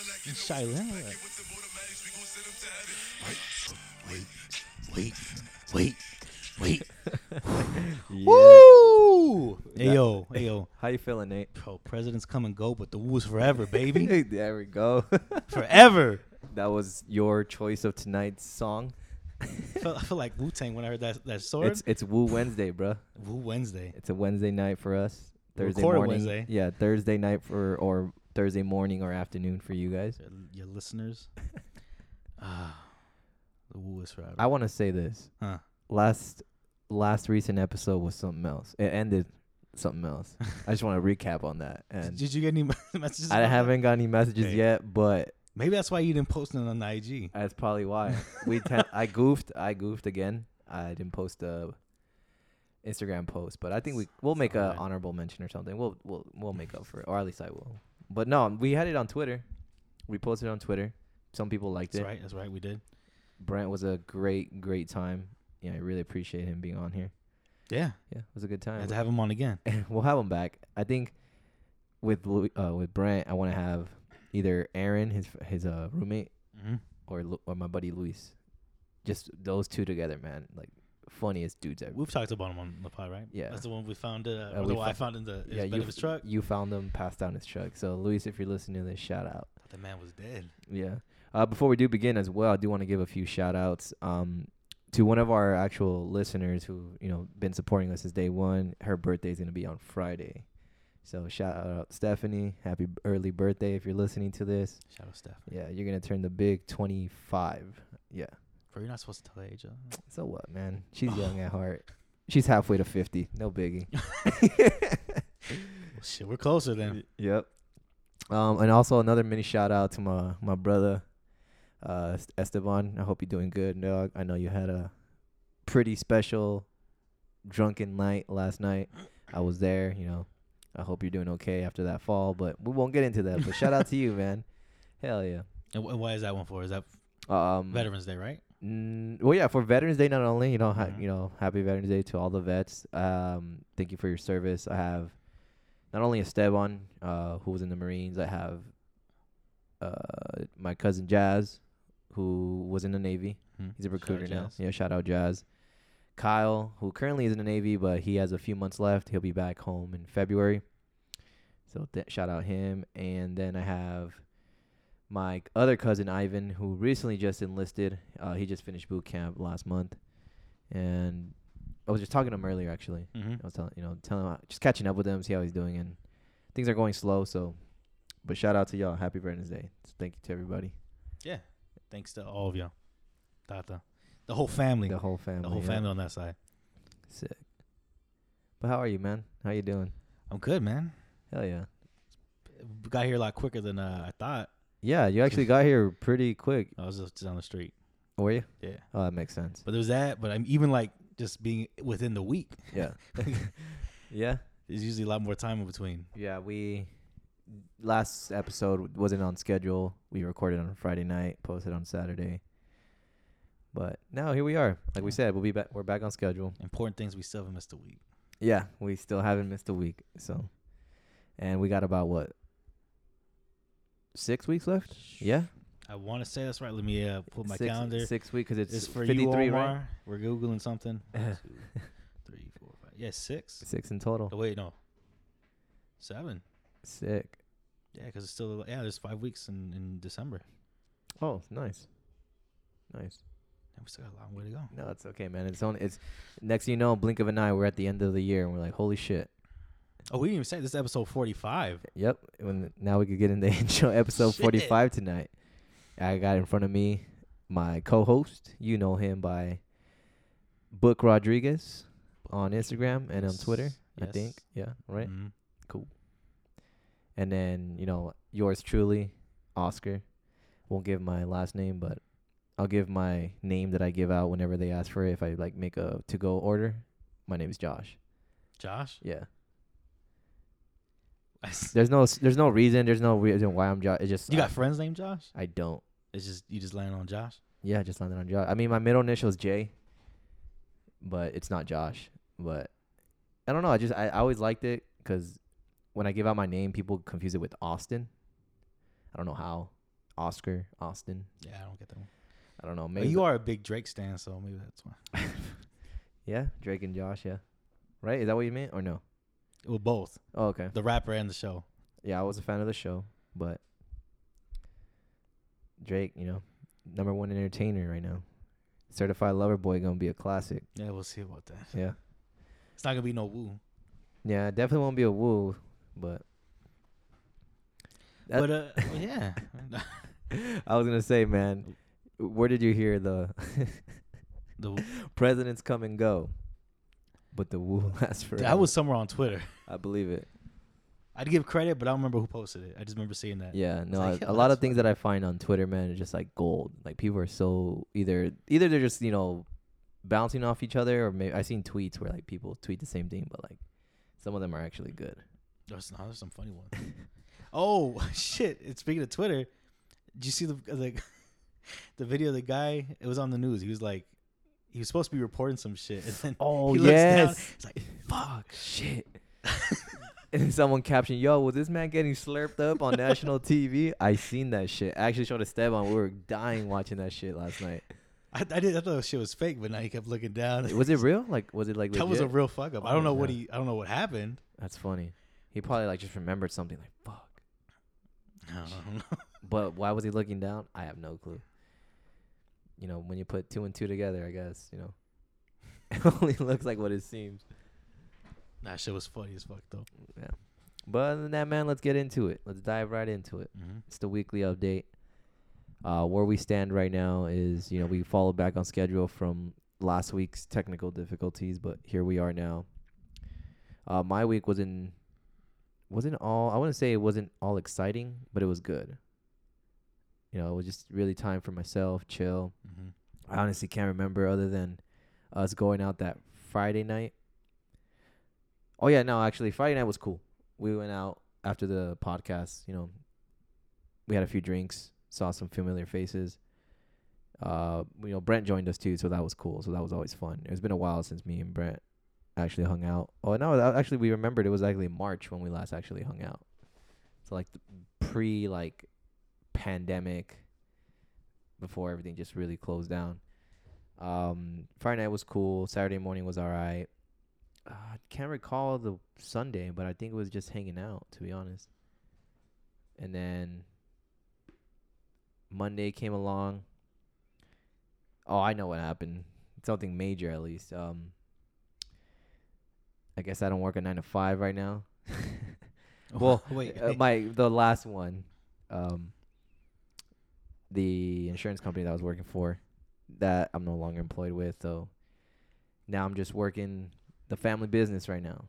And Shailene. Wait, wait, wait, wait. Woo! Hey yo, hey yo. How you feeling, Nate? Bro, presidents come and go, but the woo is forever, baby. there we go. forever. that was your choice of tonight's song. I feel, I feel like Wu Tang when I heard that that sword. It's it's Woo Wednesday, bruh. Woo Wednesday. It's a Wednesday night for us. Thursday record morning. Wednesday. Yeah, Thursday night for or Thursday morning or afternoon for you guys. Your, listeners. Ah, the woo is forever. I want to say this. huh. Last last recent episode was something else. It ended something else. I just want to recap on that. And Did you get any messages? I about haven't got any messages Okay. yet, but Maybe that's why you didn't post it on the IG. that's probably why. we ten- I goofed. I goofed again. I didn't post a Instagram post, but I think we we'll make a alright. honorable mention or something. We'll we'll we'll make up for it, or at least I will. But no, we had it on Twitter. We posted it on Twitter. Some people liked it. That's it. right. That's right. We did. Brent was a great great time. Yeah, I really appreciate him being on here. Yeah. Yeah, it was a good time. had to have him on again. we'll have him back. I think with Lu- uh, with Brent, I want to have either Aaron, his his uh roommate, Mm-hmm. or or my buddy Luis. Just those two together, man. Like funniest dudes ever. We've talked about him on the pod, right? Yeah. That's the one we found. Uh, Uh, we the one I found in the yeah, bed you of his truck. you found them passed down his truck. So Luis, if you're listening to this, shout out. The man was dead. Yeah. Uh, before we do begin as well, I do want to give a few shout outs um, to one of our actual listeners who, you know, been supporting us since day one. Her birthday is going to be on Friday. So shout out Stephanie. Happy early birthday if you're listening to this. Shout out Steph. Yeah, you're going to turn the big 25. Yeah. Bro, you're not supposed to tell age. huh? So what, man? She's young at heart. She's halfway to 50. No biggie. Well, shit, we're closer then. Yep. Um, and also another mini shout out to my my brother, uh, Esteban. I hope you're doing good, dog. I know you had a pretty special drunken night last night. I was there. You know, I hope you're doing okay after that fall. But we won't get into that. But shout out to you, man. Hell yeah. And wh- why is that one for? Is that Um, Veterans Day, right? Mm, well, yeah, for Veterans Day, not only you know, ha- Mhm. you know, happy Veterans Day to all the vets. Um, thank you for your service. I have not only a Esteban, uh, who was in the Marines. I have uh, my cousin Jazz, who was in the Navy. Hmm. He's a recruiter now. Jazz. Yeah, shout out Jazz. Kyle, who currently is in the Navy, but he has a few months left. He'll be back home in February. So th- shout out him. And then I have my other cousin Ivan, who recently just enlisted. Uh, he just finished boot camp last month, and I was just talking to him earlier. Actually, Mm-hmm. I was telling you know telling him just catching up with him, see how he's doing, and things are going slow. So, but shout out to y'all. Happy Veterans Day. So thank you to everybody, Yeah. Thanks to all of y'all, Tata. The whole family. the whole family. the whole yeah. family on that side. Sick. But how are you, man? How you doing? I'm good, man. Hell yeah. Got here a lot quicker than uh, I thought. Yeah, you actually got here pretty quick. I was just down the street. Oh, were you? Yeah. Oh, that makes sense. But there was that. But I'm even like just being within the week. Yeah. yeah. There's usually a lot more time in between. Yeah, we last episode wasn't on schedule. We recorded on Friday night, posted on Saturday. But now here we are. Like we said, we'll be back. We're back on schedule. Important things we still haven't missed a week. Yeah, we still haven't missed a week. So, and we got about what six weeks left? Yeah, I want to say that's right. Let me uh, pull my six, calendar. Six weeks because it's It's for fifty you, Omar. right? We're googling something. One, two, three, four, five. Yeah, six. Six in total. Oh wait, no, seven. Sick. Yeah, because it's still yeah. There's five weeks in in December. Oh, nice, nice. And we still got a long way to go. No, it's okay, man. It's only it's next thing you know, blink of an eye, we're at the end of the year, and we're like, holy shit. Oh, we didn't even say this is episode 45. Yep. When now we could get into intro episode Shit. 45 tonight. I got in front of me my co-host. You know him by Book Rodriguez on Instagram and on Twitter. I think. Yeah. Right. Mhm. And then you know yours truly, Oscar. Won't give my last name, but I'll give my name that I give out whenever they ask for it. If I like make a to-go order, my name is Josh. Josh. Yeah. There's no there's no reason. There's no reason why I'm Josh. It's just you got I, friends named Josh? I don't. It's just you just landed on Josh. Yeah, just landed on Josh. I mean, my middle initial is J, but it's not Josh. But I don't know. I just I, I always liked it because when I give out my name, people confuse it with Austin. I don't know how. Oscar, Austin. Yeah, I don't get that one. I don't know. Maybe you are a big Drake stan, so maybe that's why. Yeah, Drake and Josh. Yeah, right. Is that what you meant or no? Well, both Oh, okay. the rapper and the show. Yeah, I was a fan of the show, but Drake, you know, number one entertainer right now. Certified Lover Boy gonna be a classic. Yeah, we'll see about that. Yeah, It's not gonna be no woo. yeah, it definitely won't be a woo, but but uh, yeah, I was gonna say, man, where did you hear the the, presidents come and go, but the woo lasts forever? that was somewhere on Twitter. I believe it. I'd give credit, but I don't remember who posted it. I just remember seeing that. Yeah, no, like, a- a lot of things that I find on Twitter, man, are just like gold. Like people are so either either they're just you know bouncing off each other, or maybe I seen tweets where like people tweet the same thing, but like some of them are actually good. There's, no, there's some funny ones. oh shit! And speaking of Twitter, did you see the the the video of the guy? It was on the news. He was like, he was supposed to be reporting some shit, and then Oh he looks down. yes, It's like, fuck. shit. and then someone captioned, "Yo, was this man getting slurped up on national TV?" I seen that shit. I actually showed Esteban. We were dying watching that shit last night. I, I did. I thought shit was fake, but now he kept looking down. Was it real? Like, was it like that was a real fuck up. I Oh don't my know what he. I don't know what happened. That's funny. He probably like just remembered something. Like, fuck. I don't know. But why was he looking down? I have no clue. You know, when you put two and two together, I guess you know, it only looks like what it seems. That shit was funny as fuck though. Yeah. But other than that, man, let's get into it. Let's dive right into it. Mm-hmm. It's the weekly update. Uh, where we stand right now is, you know, we followed back on schedule from last week's technical difficulties, but here we are now. Uh, my week wasn't wasn't all. I wouldn't say it wasn't all exciting, but it was good. You know, it was just really time for myself, chill. Mm-hmm. I honestly can't remember other than us going out that Friday night. Oh yeah, no, actually Friday night was cool. We went out after the podcast, you know. We had a few drinks, saw some familiar faces. Uh, you know, Brent joined us too, so that was cool. So that was always fun. It's been a while since me and Brent actually hung out. Oh no, that- actually we remembered it was actually March when we last actually hung out. So like the pre like pandemic before everything just really closed down. Um, Friday night was cool. Saturday morning was all right. Uh, I can't recall the Sunday, but I think it was just hanging out, to be honest. And then Monday came along. Oh, I know what happened. Something major, at least. Um, I guess I don't work a nine to five right now. Well, wait, uh, my the last one, um, the insurance company that I was working for, that I'm no longer employed with. So now I'm just working the family business right now,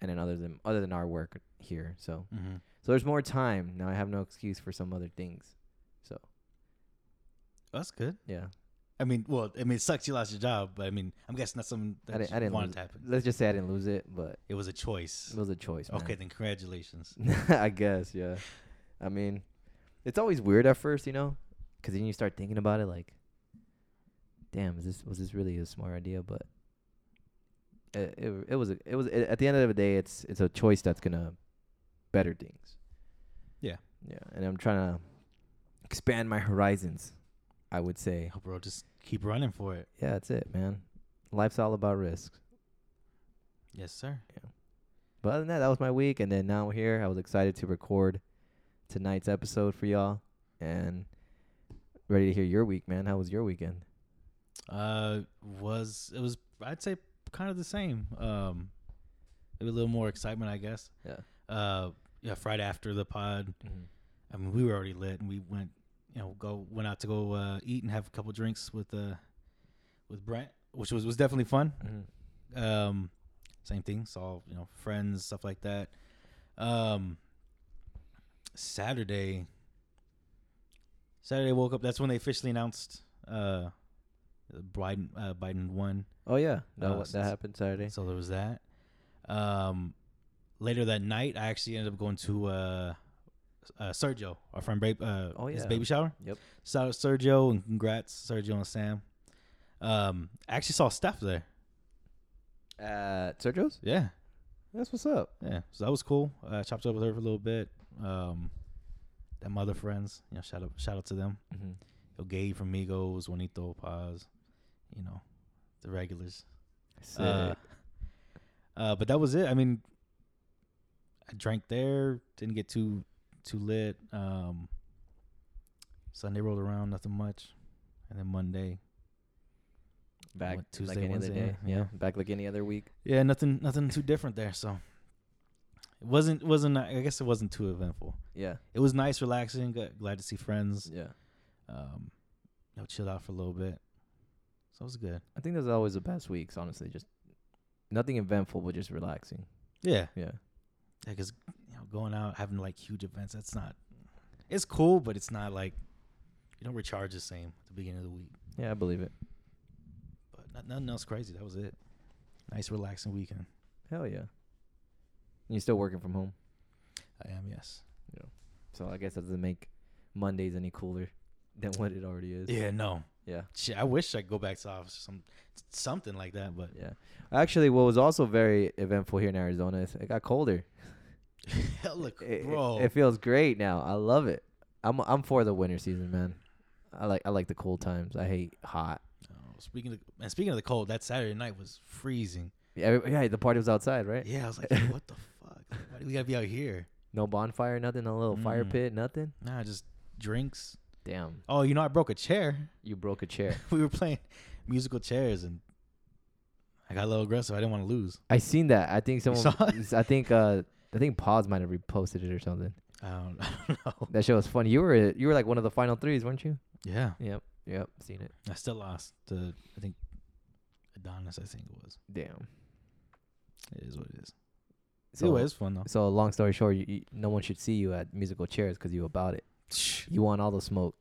and then other than other than our work here. So mm-hmm. so there's more time now. I have no excuse for some other things. So that's good. yeah, I mean, well, I mean, it sucks you lost your job, but I mean, I'm guessing that's something I that didn't, I didn't wanted to happen. Let's just say I didn't lose it, but It was a choice. it was a choice. Man. Okay, then congratulations. I guess, yeah. I mean, it's always weird at first, you know, because then you start thinking about it, like, damn, is this was this really a smart idea? But it it, it was a, it was at the end of the day, it's it's a choice that's gonna better things. Yeah. yeah, and I'm trying to expand my horizons. I would say, Oh, bro, just keep running for it. yeah, that's it, man. Life's all about risks. Yes, sir. Yeah. But other than that, that was my week, and then now we're here. I was excited to record tonight's episode for y'all, and ready to hear your week, man. How was your weekend? Uh, was it was I'd say kind of the same. Um, maybe a little more excitement, I guess. Yeah. Uh, yeah, Friday after the pod. I mean, we were already lit, and we went, you know, go went out to go uh, eat and have a couple drinks with uh with Brent, which was was definitely fun. Mm-hmm. Um, same thing, saw you know friends, stuff like that. Um, Saturday, Saturday woke up. That's when they officially announced uh, Biden uh, Biden won. Oh yeah, that Uh, that happened Saturday. So there was that. Um, later that night, I actually ended up going to uh, uh Sergio, our friend, babe, uh, Oh, his baby shower. Yep. Shout out Sergio and congrats, Sergio and Sam. Um, I actually saw Steph there. At Sergio's. Yeah, That's what's up. yeah. So that was cool. Uh, chopped up with her for a little bit. Um, them other friends. You know, shout out shout out to them. Mm-hmm. Yo, Gabe from Migos, Juanito Paz, you know, the regulars. Uh, uh, but that was it. I mean, I drank there, didn't get too too lit. Um, Sunday rolled around, nothing much, and then Monday, back Tuesday, like any Wednesday, other day. yeah. Yeah. Back like any other week. yeah, nothing nothing too different there. So it wasn't wasn't I guess it wasn't too eventful. Yeah. It was nice, relaxing. Got, glad to see friends. Yeah. Um, you know, chilled out for a little bit. So it was good. I think those are always the best weeks, honestly. Just nothing eventful, but just relaxing. Yeah, Yeah. because you know, going out having like huge events, that's not. It's cool, but it's not like you don't recharge the same at the beginning of the week. Yeah, I believe it. But not, nothing else crazy. That was it. Nice, relaxing weekend. Hell yeah. You're still working from home. I am, yes. So I guess that doesn't make Mondays any cooler than what it already is. Yeah, no. Yeah. Shit, I wish I could go back to office or some something like that, but Yeah. Actually, what was also very eventful here in Arizona is it got colder. hella, It, it- bro. it feels great now. I love it. I'm I'm for the winter season, man. I like I like the cold times. I hate hot. Oh, speaking of and speaking of the cold, that Saturday night was freezing. Yeah, yeah. The party was outside, right? Yeah, I was like, what the why do we gotta be out here? No bonfire, nothing. No little fire Mm. pit, nothing. Nah, just drinks. Damn, Oh, you know, I broke a chair. you broke a chair. we were playing musical chairs, and I got a little aggressive. I didn't want to lose. I seen that. I think someone. saw I think uh I think Pause might have reposted it or something. I don't, I don't know. That show was funny. You were you were like one of the final threes, weren't you? Yeah, Yep. Yep. Seen it. I still lost to I think Adonis. I think it was. Damn. It is what it is. So it was fun though. so long story short, you, you, no one should see you at musical chairs because you about it. You want all the smoke.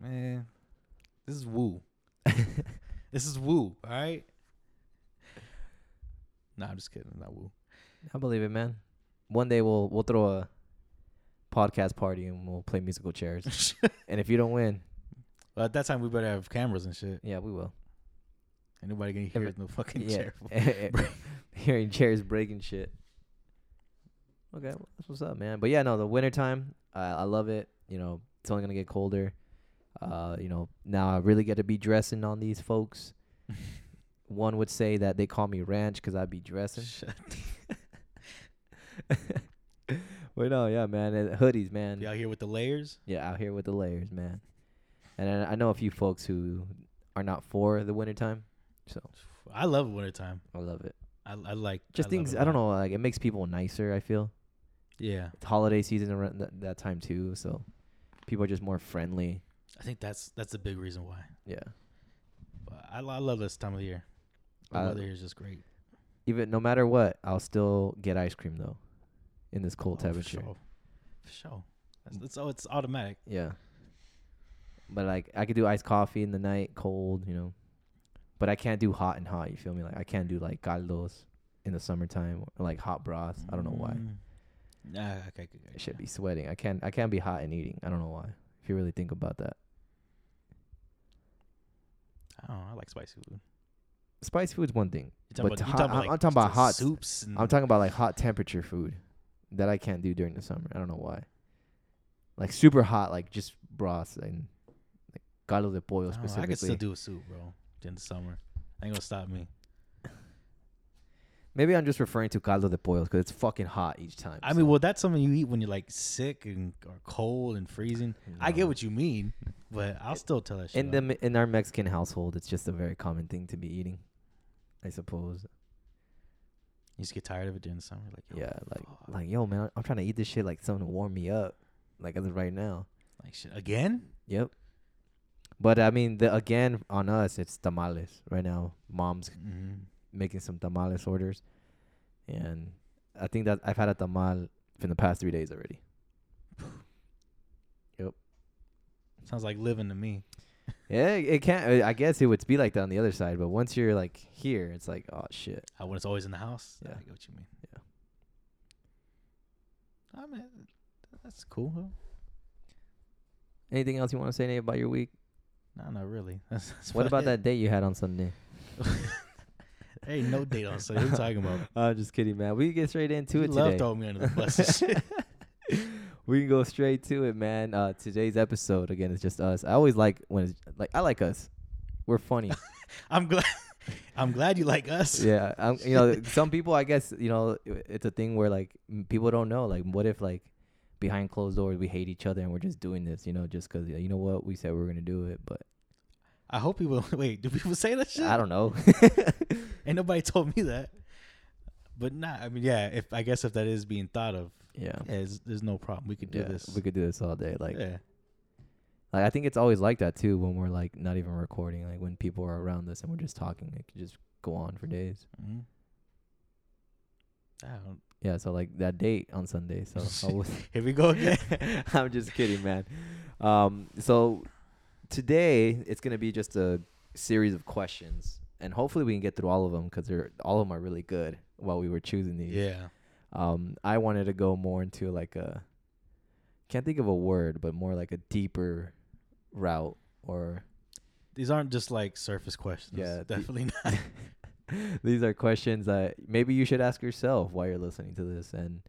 Man, this is woo. this is woo. All right. Nah, I'm just kidding. Not woo. I believe it, man. One day we'll we'll throw a podcast party and we'll play musical chairs. and if you don't win, well, at that time we better have cameras and shit. yeah, we will. Anybody gonna hear Every- it in the fucking Yeah. chair? Hearing chairs breaking shit. Okay, well, that's what's up, man. But yeah, no, the wintertime, I I love it. You know, it's only gonna get colder. Uh, you know, now I really get to be dressing on these folks. One would say that they call me ranch 'cause I be dressing. Wait, no, yeah, man, and hoodies, man. Be out here with the layers. Yeah, out here with the layers, man. And I, I know a few folks who are not for the wintertime, so I love wintertime. I love it. I, I like Just I things I don't know, like it makes people nicer. I feel Yeah, it's holiday season around that, that time too, so people are just more friendly. I think that's that's a big reason why. Yeah, But I, I love this time of year. The Uh, weather here is just great. even no matter what, I'll still get ice cream though, in this cold Oh, for temperature. sure. For sure. That's, it's oh, it's automatic. Yeah. But like I could do iced coffee in the night, cold, you know. But I can't do hot and hot. You feel me? Like I can't do like caldos in the summertime or like hot broth. I don't know why. Mm. Nah, okay, okay, okay, I should be sweating. I can't. I can't be hot and eating. I don't know why. If you really think about that, I don't know. I like spicy food. spicy food's one thing. You talking But about, hot- talking I'm- like I'm talking about hot- soups. And I'm talking about like hot temperature food that I can't do during the summer. I don't know why. Like super hot, like just broths and like caldo de pollo I, don't know, I specifically. could still do a soup, bro. In the summer, ain't gonna stop me. Maybe I'm just referring to caldo de pollo because it's fucking hot each time. I so- mean, well, that's something you eat when you're like sick and or cold and freezing. I get what you mean, but I'll still tell that shit. in the in our Mexican household, it's just a very common thing to be eating. I suppose. you just get tired of it during the summer, like yeah, like fuck. like yo, man, I'm trying to eat this shit like something to warm me up, like as of right now. like shit again. Yep. But I mean, the again on us, it's tamales right now. Mom's Mm-hmm. Making some tamales orders, and I think that I've had a tamal in the past three days already. Yep. Sounds like living to me. Yeah, it can't. I guess it would be like that on the other side, but once you're like here, it's like, oh shit. Uh, when it's always in the house. Yeah. I get what you mean. Yeah. I mean, that's cool. Huh? Anything else you want to say Nate, about your week? No, not really. That's, that's What about it. that date you had on Sunday? There ain't no date on Sunday. What are you talking about? I'm just kidding, man. We get straight into you it love today. throwing me under the bus shit. we can go straight to it, man. Uh, today's episode again is just us. I always like when it's like I like us. We're funny. I'm glad. I'm glad you like us. yeah, um, you know, some people I guess you know it's a thing where like people don't know. Like, what if like behind closed doors we hate each other and we're just doing this, you know, just 'cause you know what we said we are gonna do it, but I hope people wait. Do people say that shit? I don't know. Ain't nobody told me that. But not. I mean, yeah. If I guess if that is being thought of, yeah, yeah, there's, there's no problem. We could do yeah, this. we could do this all day. Like, yeah, like I think it's always like that too when we're like not even recording. Like when people are around us and we're just talking, it could just go on for days. hmm I don't. Yeah, so like that date on Sunday. So Here we go again. I'm just kidding, man. Um, so today it's gonna be just a series of questions, and hopefully we can get through all of them because they're all of them are really good. While we were choosing these, yeah. um, I wanted to go more into like a can't think of a word, but more like a deeper route or These aren't just like surface questions. Yeah, the- definitely not. these are questions that maybe you should ask yourself while you're listening to this and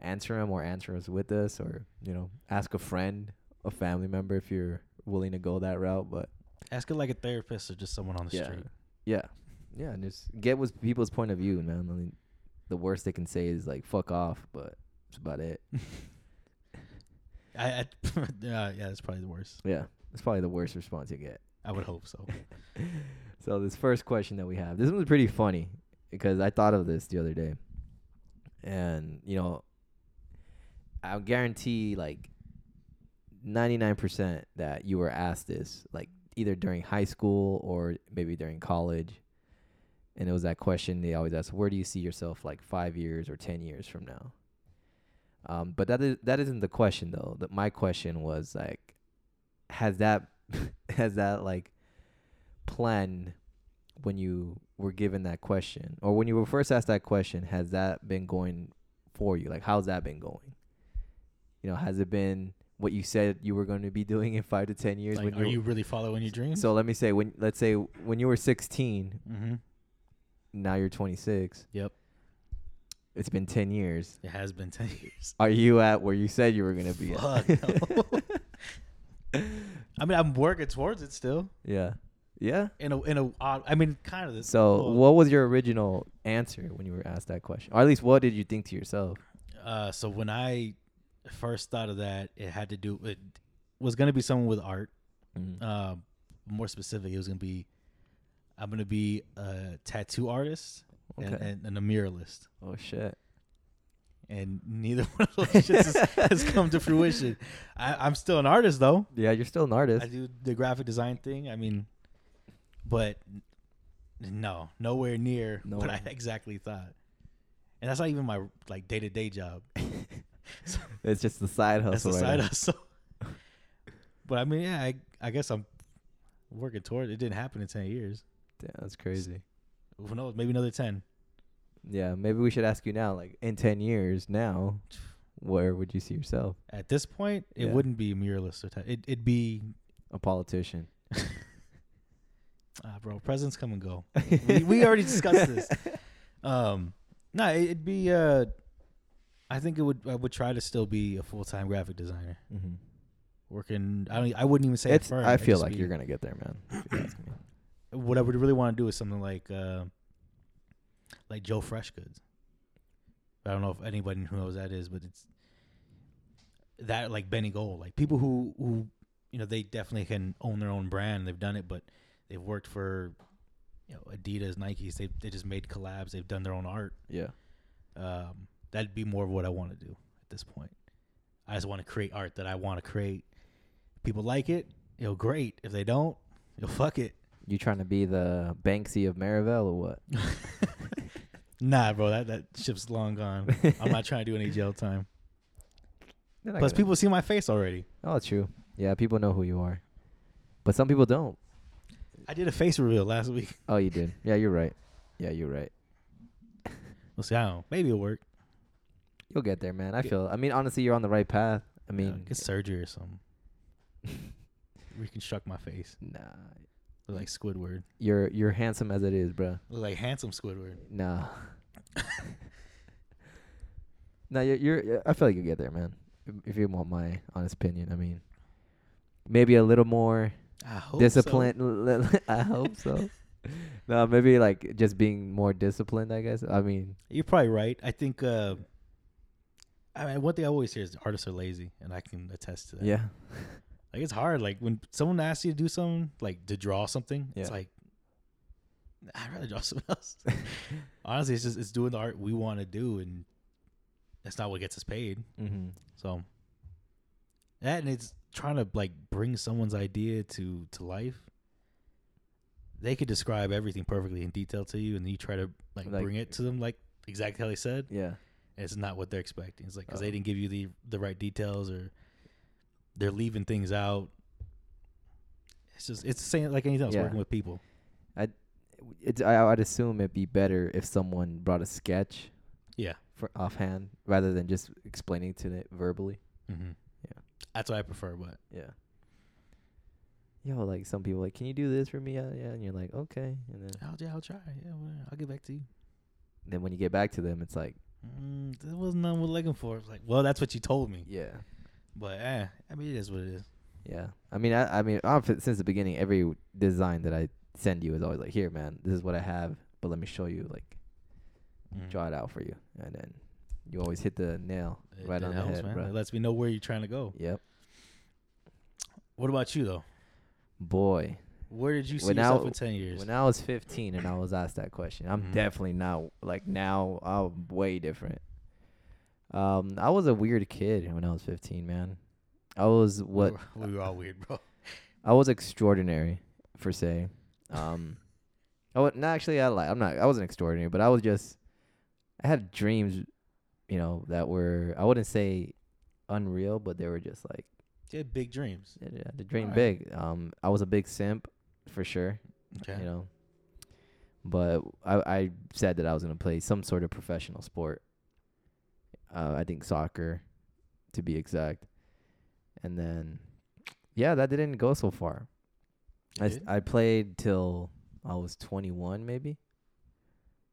answer them or answer us with us or you know ask a friend a family member if you're willing to go that route but Ask it like a therapist or just someone on the yeah street. Yeah. Yeah and just get what people's point of view man. I mean, the worst they can say is like fuck off but that's about it. I, I yeah, uh, yeah, that's probably the worst. yeah it's probably the worst response you get. I would hope so. so this first question that we have, this one's pretty funny because I thought of this the other day, and you know, I guarantee like ninety nine percent that you were asked this like either during high school or maybe during college, and it was that question they always ask, "Where do you see yourself like five years or ten years from now?" Um, but that is that isn't the question though. That my question was like, has that has that like plan when you were given that question or when you were first asked that question has that been going for you like how's that been going you know has it been what you said you were going to be doing in five to ten years Like, when are you really following your dreams? so let me say when let's say when you were 16 mm-hmm. now you're 26 Yep. it's been 10 years It has been ten years. are you at where you said you were going to be Fuck, at I mean, I'm working towards it still. yeah yeah In a in a odd. I mean, kind of this. so what was your original answer when you were asked that question or at least what did you think to yourself Uh, so when I first thought of that, it had to do. It was gonna be someone with art. Mhm. Uh, more specific, it was gonna be. I'm gonna be a tattoo artist and, okay and, and a muralist, oh shit and neither one of those shits has, has come to fruition. I, I'm still an artist though. Yeah, you're still an artist. I do the graphic design thing. I mean, but no, nowhere near what I exactly thought. And that's not even my like day to day job. it's just the side hustle. That's the right side now. hustle. but I mean, yeah, I, I guess I'm working toward it. It didn't happen in ten years. Damn, that's crazy. Who knows? Maybe another ten. Yeah, maybe we should ask you now. Like in ten years now, where would you see yourself? At this point, it Yeah. wouldn't be a muralist or ta- it. It'd be, A politician. ah, bro. Presidents come and go. we, we already discussed this. Um, no, it- it'd be. Uh, I think it would. I would try to still be a full time graphic designer Mm-hmm. working. I don't. I wouldn't even say a It's. firm. I feel like be- you're gonna get there, man. if you ask me. what I would really want to do is something like uh, like Joe Freshgoods. I don't know if anybody who knows that is, but it's that like Benny Gold, like people who who you know they definitely can own their own brand. They've done it, but they've worked for you know Adidas, Nikes. They they just made collabs. They've done their own art. Yeah. Um, that'd be more of what I want to do at this point. I just want to create art that I want to create. People like it, you know, great. If they don't, you know, fuck it. You trying to be the Banksy of Maryvale or what? Nah, bro, that that ship's long gone. I'm not trying to do any jail time. Plus, gonna- people see my face already. Oh, it's true. Yeah, people know who you are, but some people don't. I did a face reveal last week. Oh, you did. Yeah, you're right. Yeah, you're right. We'll see. I don't know. Maybe it'll work. You'll get there, man. I Get- feel. I mean, honestly, you're on the right path. I I mean, mean, get surgery or something. Reconstruct my face. nah, Look like Squidward. you're you're handsome as it is, bro. Look like handsome Squidward. Nah. nah, you're, you're. I feel like you get there, man. if you want my honest opinion. I mean, maybe a little more I hope disciplined. I hope so. no, maybe like just being more disciplined. I guess. I mean, So. You're probably right. I think. Uh, I mean, one thing I always hear is artists are lazy, and I can attest to that. yeah, Like it's hard. Like when someone asks you to do something, like to draw something, it's like I'd rather draw something else. Honestly, it's just it's doing the art we want to do, and that's not what gets us paid. mm-hmm. So that and it's trying to like bring someone's idea to to life. They could describe everything perfectly in detail to you, and you try to like, Like- bring it to them like exactly how they said. yeah, it's not what they're expecting. It's like because Oh. they didn't give you the the right details, or they're leaving things out. It's just it's the same like anything else Yeah. working with people. I it's I, I'd assume it'd be better if someone brought a sketch Yeah. for offhand rather than just explaining to it verbally. Mm-hmm. Yeah. That's what I prefer. But Yeah. Yo, like some people like, can you do this for me? Yeah, yeah, and you're like, okay, and then I'll yeah, I'll try. Yeah, well, I'll get back to you. then when you get back to them, it's like, Mm, that wasn't nothing we're looking for. It's like, well, that's what you told me. yeah, But eh, I mean, it is what it is. yeah. I mean, I, I mean, I've, since the beginning, every design that I send you is always like, here, man, this is what I have, but let me show you, like, Mm. draw it out for you, and then you always hit the nail It- right on helps, the head, man. bro. It lets me know where you're trying to go. Yep, What about you though? boy. Where did you see When yourself I- in ten years? When I was 15 and I was asked that question, I'm Mhm. definitely not like now. I'm way different. Um, I was a weird kid when I was 15, man. I was what we were all weird, bro. I was extraordinary, for say. Um, I would not actually. I like. I'm not. I wasn't extraordinary, but I was just. I had dreams, you know, that were. I wouldn't say unreal, but they were just like You had big dreams. yeah, yeah, to dream Alright. big. Um, I was a big simp, for sure. Okay. You know, but I I said that I was gonna play some sort of professional sport. Uh, I think soccer, to be exact, and then, yeah, that didn't go so far. I did? I played till I was 21, maybe.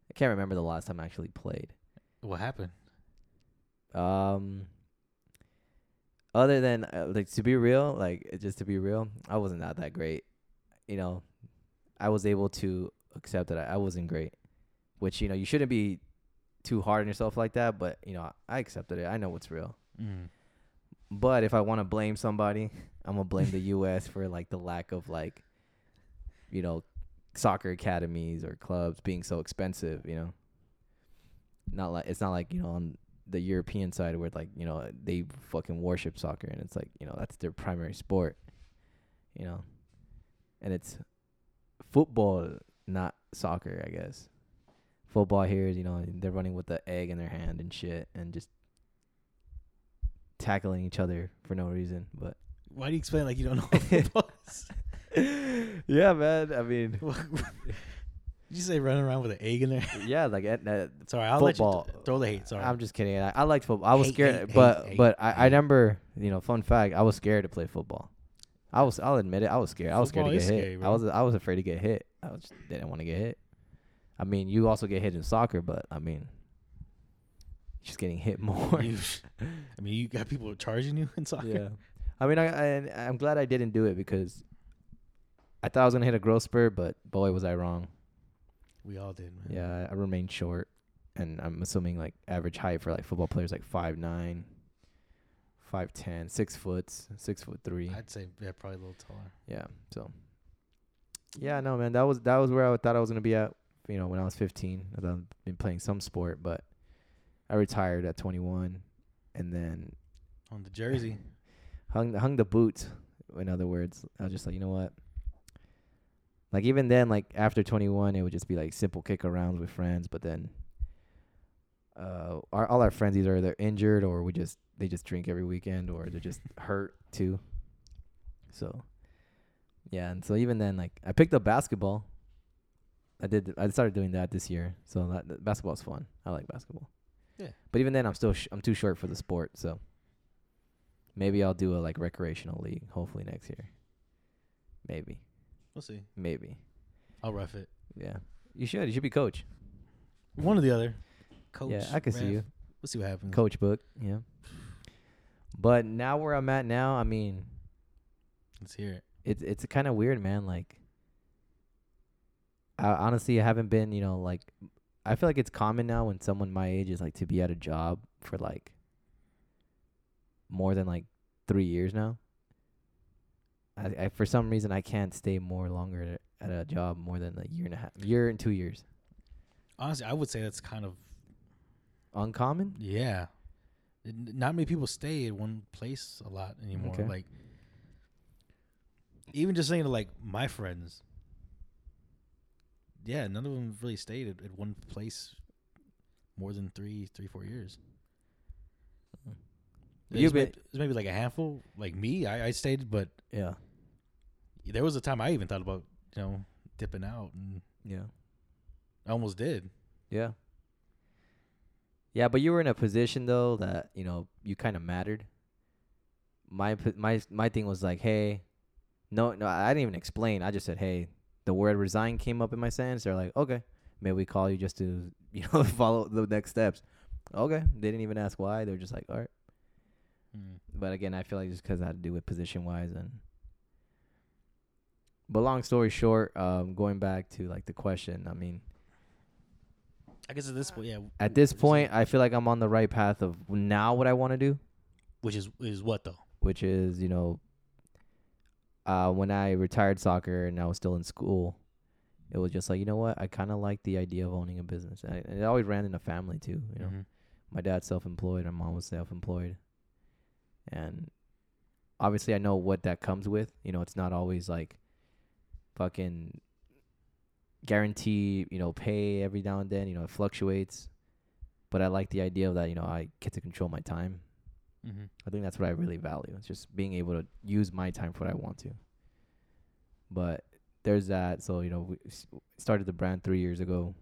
I can't remember the last time I actually played. What happened? Um, other than uh, like to be real, like just to be real, I wasn't that that great. You know, I was able to accept that I, I wasn't great, which you know you shouldn't be too hard on yourself like that. But you know, I accepted it. I know what's real. Mm. But if I want to blame somebody, I'm gonna blame the U.S. for like the lack of like, you know, soccer academies or clubs being so expensive. You know, not like it's not like you know on the European side where like you know they fucking worship soccer and it's like you know that's their primary sport. You know, and it's football, not soccer. I guess football here is you know they're running with the egg in their hand and shit and just tackling each other for no reason. But Why do you explain like you don't know what football is? yeah, man. I mean, Did you say running around with an egg in there? yeah, like at, at, Sorry, I'll football. let you throw the hate. Sorry, I'm just kidding. I, I liked football. I was Hate, scared, hate, but hate, but I, I remember, you know, fun fact. I was scared to play football. I was. I'll admit it. I was scared. I was scared Football to get is hit. scary, I bro. was. I was afraid to get hit. I was didn't want to get hit. I mean, you also get hit in soccer, but I mean, just getting hit more. You- I mean, you got people charging you in soccer. yeah. I mean, I, I I'm glad I didn't do it because I thought I was gonna hit a growth spurt, but boy, was I wrong. We all did, man. Yeah, I remained short, and I'm assuming like average height for like football players like five nine, five ten, six foot, six foot three. I'd say yeah, probably a little taller. Yeah, so yeah, no man, that was that was where I thought I was gonna be at. You know, when I was 15, I've been playing some sport, but I retired at 21, and then On the jersey. hung hung the boots. In other words, I was just like, you know what? Like even then, like after 21, it would just be like simple kick arounds with friends. But then, uh, our all our friends either they're injured or we just they just drink every weekend or they're just hurt too. So, yeah, and so even then, like I picked up basketball. I did. I started doing that this year, so that, that basketball's fun. I like basketball. Yeah. But even then, I'm still sh- I'm too short for the sport, so maybe I'll do a like recreational league. Hopefully next year. Maybe, We'll see. maybe. I'll rough it. Yeah, you should. You should be coach. One or the other. Coach. yeah, I can see you. We'll see what happens. Coach book. Yeah. But now where I'm at now, I mean, Let's hear it. it's it's kind of weird, man. Like, I honestly haven't been, you know, like, I feel like it's common now when someone my age is like to be at a job for like more than like three years now. I, I for some reason I can't stay more longer at a job more than a year and a half, year and two years. Honestly, I would say that's kind of Uncommon. yeah. Not many people stay at one place a lot anymore. Okay. Like even just saying to like my friends. Yeah, none of them really stayed at, at one place more than three, three, four years. Mm. You've been- there's maybe like a handful. Like me, I, I stayed, but Yeah. there was a time I even thought about you know dipping out, and Yeah. I almost did. Yeah. Yeah, but you were in a position though that you know you kind of mattered. My my my thing was like, hey, no, no, I didn't even explain. I just said, hey, the word resign came up in my sentence. They're like, okay, may we call you just to you know follow the next steps. Okay, they didn't even ask why. They were just like, all right. Mm. But again, I feel like just 'cause it had to do with position wise and. But long story short, um, going back to like the question, I mean, I guess at this point, yeah. at this what'd you say? point, I feel like I'm on the right path of now what I want to do, which is is what though? which is you know, uh, when I retired soccer and I was still in school, it was just like you know what, I kind of like the idea of owning a business, and, I, and it always ran in the family too. You know, Mhm. my dad's self-employed, my mom was self-employed, and obviously I know what that comes with. You know, it's not always like fucking guarantee, you know, pay every now and then. You know, it fluctuates, but I like the idea of that. You know, I get to control my time. Mhm. I think that's what I really value. It's just being able to use my time for what I want to. But there's that. So you know, we started the brand three years ago.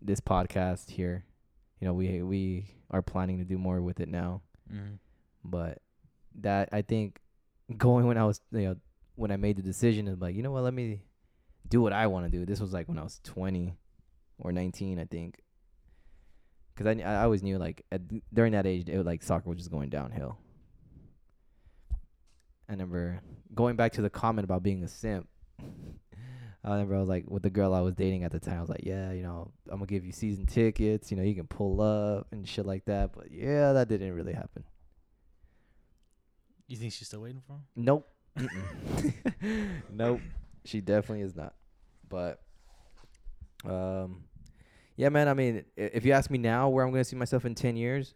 This podcast here, you know, we we are planning to do more with it now. Mhm. But that I think going when I was you know when I made the decision of like you know what let me do what I want to do. This was like when I was 20 or 19, I think. Cause I, I always knew like at, during that age, it was like soccer was just going downhill. I remember going back to the comment about being a simp. I remember I was like with the girl I was dating at the time. I was like, yeah, you know, I'm gonna give you season tickets. You know, you can pull up and shit like that. But yeah, that didn't really happen. You think she's still waiting for him? Nope. Nope. She definitely is not. But um yeah, man, I mean, if you ask me now where I'm going to see myself in 10 years,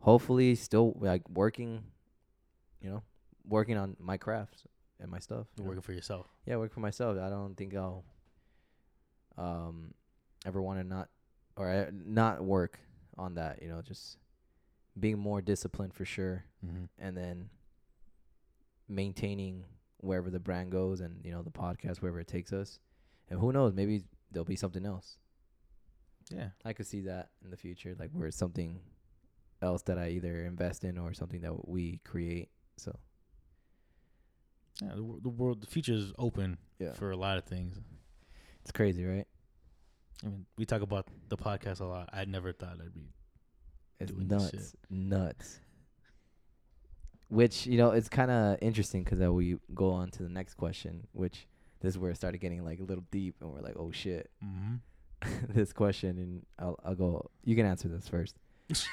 hopefully still like working, you know, working on my crafts and my stuff. You're know. working for yourself. Yeah, work for myself. I don't think I'll um ever want to not or uh, not work on that, you know, just being more disciplined for sure Mm-hmm. and then maintaining wherever the brand goes and you know the podcast wherever it takes us and who knows maybe there'll be something else Yeah. i could see that in the future like where it's something else that i either invest in or something that we create so Yeah. The, the world, the future is open yeah for a lot of things. it's crazy right I mean, we talk about the podcast a lot. I never thought I'd be. it's Doing this nuts nuts which you know it's kind of interesting because we go on to the next question which this is where it started getting like a little deep and we're like oh shit Mm-hmm. this question and I'll I'll go. You can answer this first.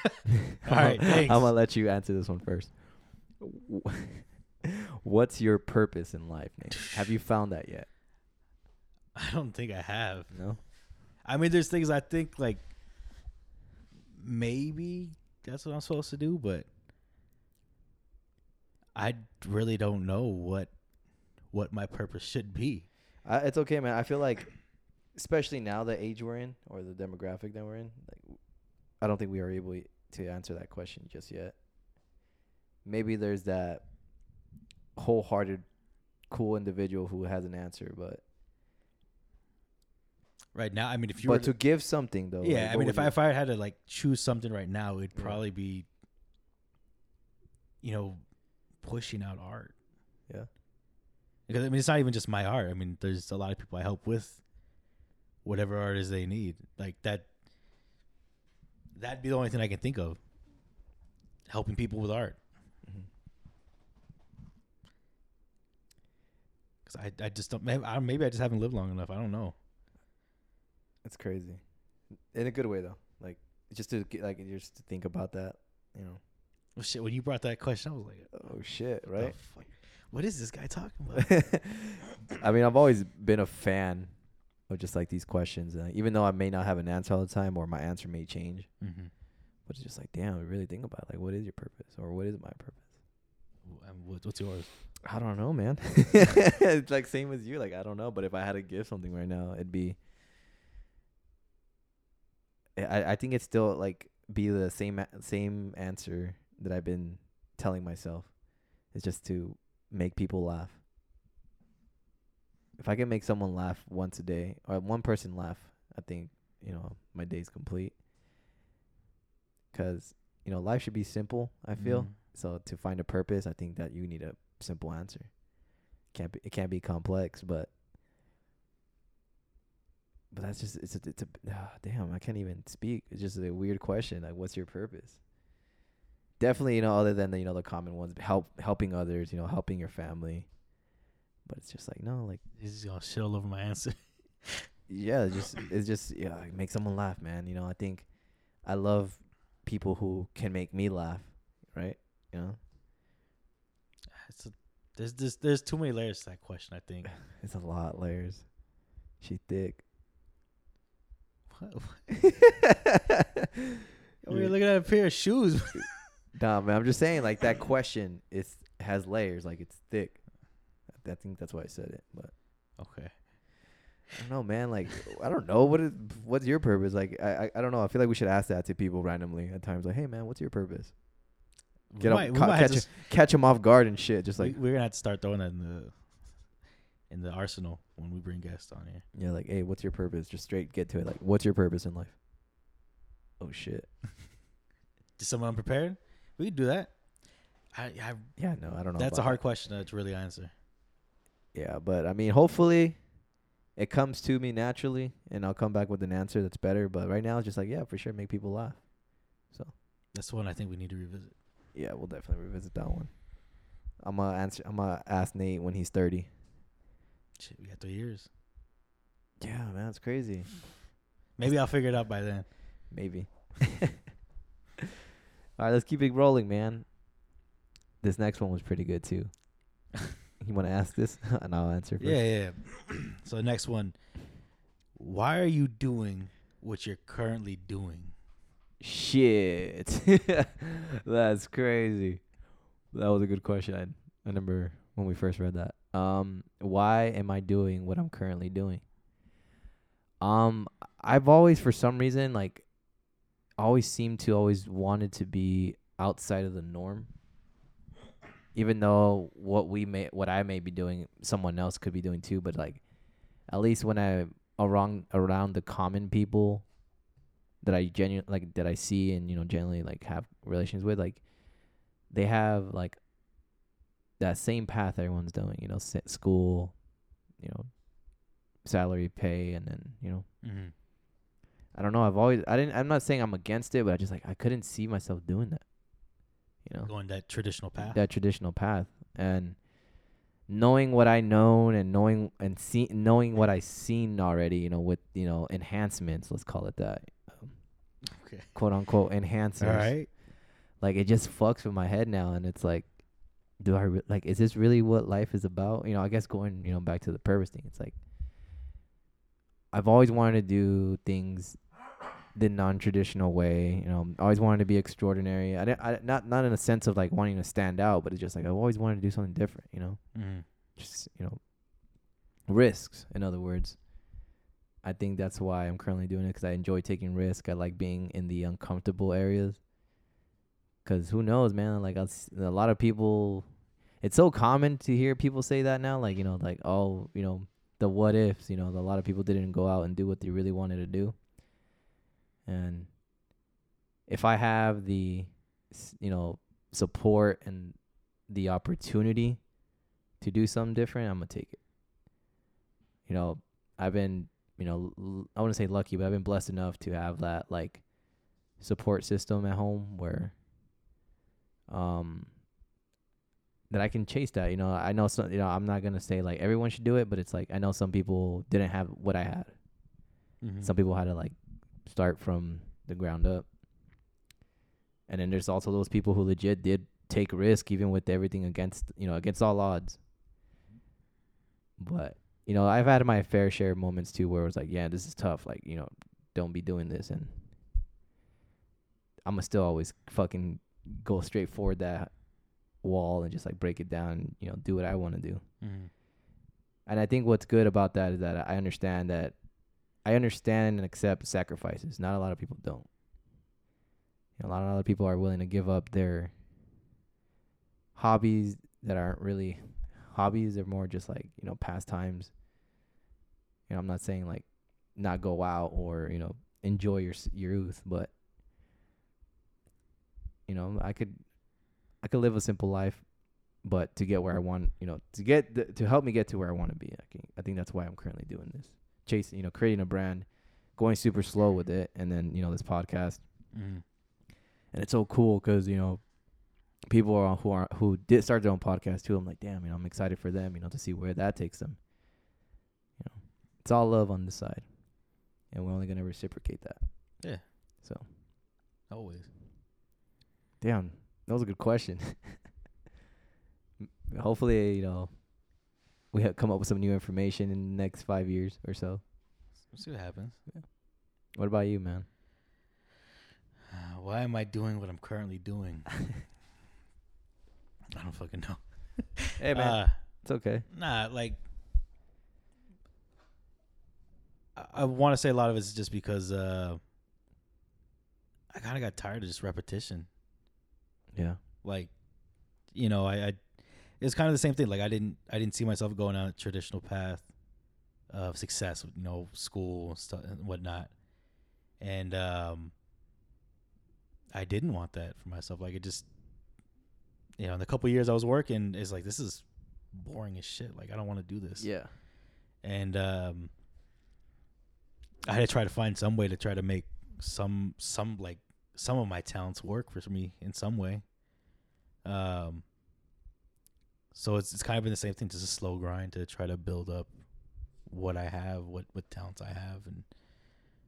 All right, thanks. I'm gonna let you answer this one first. What's your purpose in life, Nate? Have you found that yet? I don't think I have. No. I mean, there's things I think like maybe that's what I'm supposed to do, but I really don't know what what my purpose should be. I, it's okay, man. I feel like, especially now the age we're in or the demographic that we're in, like, I don't think we are able to answer that question just yet. Maybe there's that wholehearted, cool individual who has an answer, but Right now, I mean, if you were but to give something though, yeah, like, I mean, if I if I had to like choose something right now, it'd Yeah. probably be, you know, pushing out art. Yeah. Because I mean, it's not even just my art. I mean, there's a lot of people I help with whatever art is they need. Like that. That'd be the only thing I can think of. helping people with art. Mhm. Cause I, I just don't. Maybe I, maybe I just haven't lived long enough. I don't know. It's crazy, in a good way though. Like just to get, like just to think about that, you know. Well, shit, when you brought that question, I was like, Oh shit! "The Right. fuck? What is this guy talking about?" I mean, I've always been a fan of just like these questions, uh, even though I may not have an answer all the time, or my answer may change. mm-hmm. But it's just like, damn, we really think about it. like, what is your purpose, or what is my purpose? what, what's yours? I don't know, man. it's like same as you. Like I don't know, but if I had to give something right now, it'd be. I I think it's still like be the same same answer that I've been telling myself. is just to make people laugh. If I can make someone laugh once a day or one person laugh, I think you know my day's complete. Cause you know life should be simple. I feel. Mhm. So to find a purpose, I think that you need a simple answer. Can't be it can't be complex, but but that's just it's a, it's a ah, damn. I can't even speak. It's just a weird question. Like, what's your purpose? Definitely, you know, other than the you know the common ones, help helping others, you know, helping your family. But it's just like no, like this is gonna shit all over my answer. yeah, it's just it's just yeah, make someone laugh, man. You know, I think I love people who can make me laugh, right? You know, It's a, there's there's there's too many layers to that question. I think. it's a lot layers. She thick. What? We're looking at a pair of shoes. Nah, man, I'm just saying, like that question is has layers, like it's thick. I think that's why I said it, but okay. I don't know, man. Like I don't know what is what's your purpose. Like I, I I don't know. I feel like we should ask that to people randomly at times. Like, hey, man, what's your purpose? We Get might- we ca- catch, 'em- catch them off guard and shit. Just like we're gonna have to start throwing that in the in the arsenal when we bring guests on here. yeah, like hey, what's your purpose? Just straight get to it. Like, what's your purpose in life? Oh shit. Is someone unprepared? We could do that. I, I Yeah, no, I don't know. that's a about hard question to really answer. Yeah, but I mean, hopefully, it comes to me naturally, and I'll come back with an answer that's better. But right now, it's just like, yeah, for sure, make people laugh. So that's the one I think we need to revisit. Yeah, we'll definitely revisit that one. I'm gonna answer. I'm gonna ask Nate when he's 30. Shit, we got three years. Yeah, man, that's crazy. Maybe I'll figure it out by then. Maybe. All right, let's keep it rolling, man. This next one was pretty good too. you want to ask this, and I'll answer first. Yeah, yeah. yeah. so next one. Why are you doing what you're currently doing? Shit, that's crazy. That was a good question. I I remember when we first read that. Um, why am I doing what I'm currently doing? Um, I've always, for some reason, like, always seemed to always wanted to be outside of the norm. Even though what we may, what I may be doing, someone else could be doing too. But like, at least when I around around the common people that I genuinely like that I see and you know generally like have relations with like they have like that same path everyone's doing you know school you know salary pay and then you know Mm-hmm. I don't know I've always I didn't I'm not saying I'm against it but I just like I couldn't see myself doing that you know Going that traditional path. that traditional path and knowing what I known and knowing and see knowing what I've seen already you know with you know enhancements let's call it that um, Okay. quote unquote enhancers All right. like it just fucks with my head now and it's like do i re- like is this really what life is about you know i guess going you know back to the purpose thing it's like i've always wanted to do things the non-traditional way you know always wanted to be extraordinary. I, didn't, I not not in a sense of like wanting to stand out but it's just like i've always wanted to do something different you know? Mm-hmm. just you know risks in other words. I think that's why i'm currently doing it because i enjoy taking risk. I like being in the uncomfortable areas. Because who knows man? Like s- a lot of people it's so common to hear people say that now like you know like oh you know the what ifs you know a lot of people didn't go out and do what they really wanted to do and if i have the you know support and the opportunity to do something different, I'm gonna take it. You know, I've been, you know, l- I wouldn't say lucky, but I've been blessed enough to have that like support system at home where, um that I can chase that. You know, I know some. You know, I'm not gonna say like everyone should do it, but it's like I know some people didn't have what I had. Mhm. Some people had to like start from the ground up. And then there's also those people who legit did take risk even with everything against you know against all odds. But you know I've had my fair share of moments too where it was like yeah this is tough like you know don't be doing this and I'ma still always fucking go straight forward that wall and just like break it down you know do what I want to do. Mhm. And I think what's good about that is that I understand that I understand and accept sacrifices. Not a lot of people don't. You know, a lot of other people are willing to give up their hobbies that aren't really hobbies. They're more just like you know pastimes. You know, I'm not saying like not go out or you know enjoy your your youth, but you know I could I could live a simple life, but to get where I want, you know, to get the, to help me get to where I want to be, I can, I think that's why I'm currently doing this, chasing, you know, creating a brand, going super slow with it, and then you know this podcast, Mhm. and it's so cool because you know people are who are who did start their own podcast too. I'm like, damn, you know, I'm excited for them, you know, to see where that takes them. You know, it's all love on this side, and we're only gonna reciprocate that. Yeah. So Always. Damn, that was a good question. Hopefully, you know, we have come up with some new information in the next five years or so. We'll see what happens. What about you, man? Uh, why am I doing what I'm currently doing? I don't fucking know. Hey, Uh, it's okay. Nah, like I, I want to say a lot of it's just because uh I kind of got tired of just repetition. Yeah, Like, you know, I, I it's kind of the same thing. Like I didn't I didn't see myself going on a traditional path of success, you know, school and stuff and whatnot. And um I didn't want that for myself. Like it just you know, in the couple years I was working, it's like this is boring as shit. Like I don't want to do this. yeah, And um I had to try to find some way to try to make some some like some of my talents work for me in some way. Um so it's it's kind of been the same thing, just a slow grind to try to build up what I have, what what talents I have and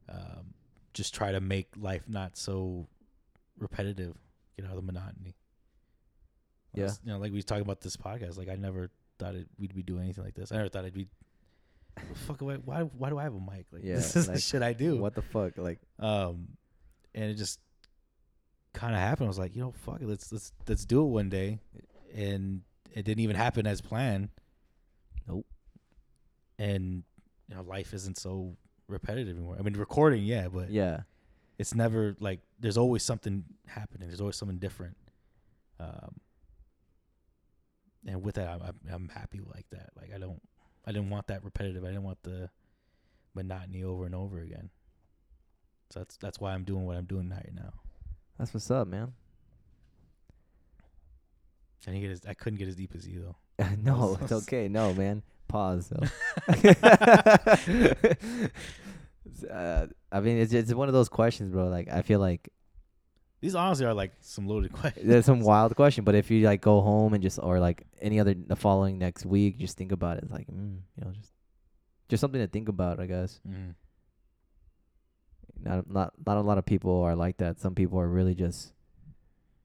um just try to make life not so repetitive, get out of the monotony. Yeah. You know, like we talking about this podcast, like I never thought it, we'd be doing anything like this. I never thought I'd be fuck why why why do I have a mic? Like Yeah, this is the shit I do. What the fuck? Like, Um and it just kind of happened. I was like, you know, fuck it, let's let's let's do it one day. And it didn't even happen as planned. Nope. And you know, life isn't so repetitive anymore. I mean, recording, yeah, but yeah, it's never like there's always something happening. There's always something different. Um, and with that, I'm, I'm I'm happy like that. Like I don't, I didn't want that repetitive. I didn't want the monotony over and over again. So that's that's why I'm doing what I'm doing right now. that's what's up, man. I didn't get as I couldn't get as deep as you though. no, it's okay. No, man. Pause. Though. uh, I mean, it's it's one of those questions, bro. Like, I feel like These honestly are like some loaded questions. There's some wild question, but if you like go home and just or like any other the following next week, just think about it. It's like mm, you know, just just something to think about, I guess. Mm. Not not not a lot of people are like that. Some people are really just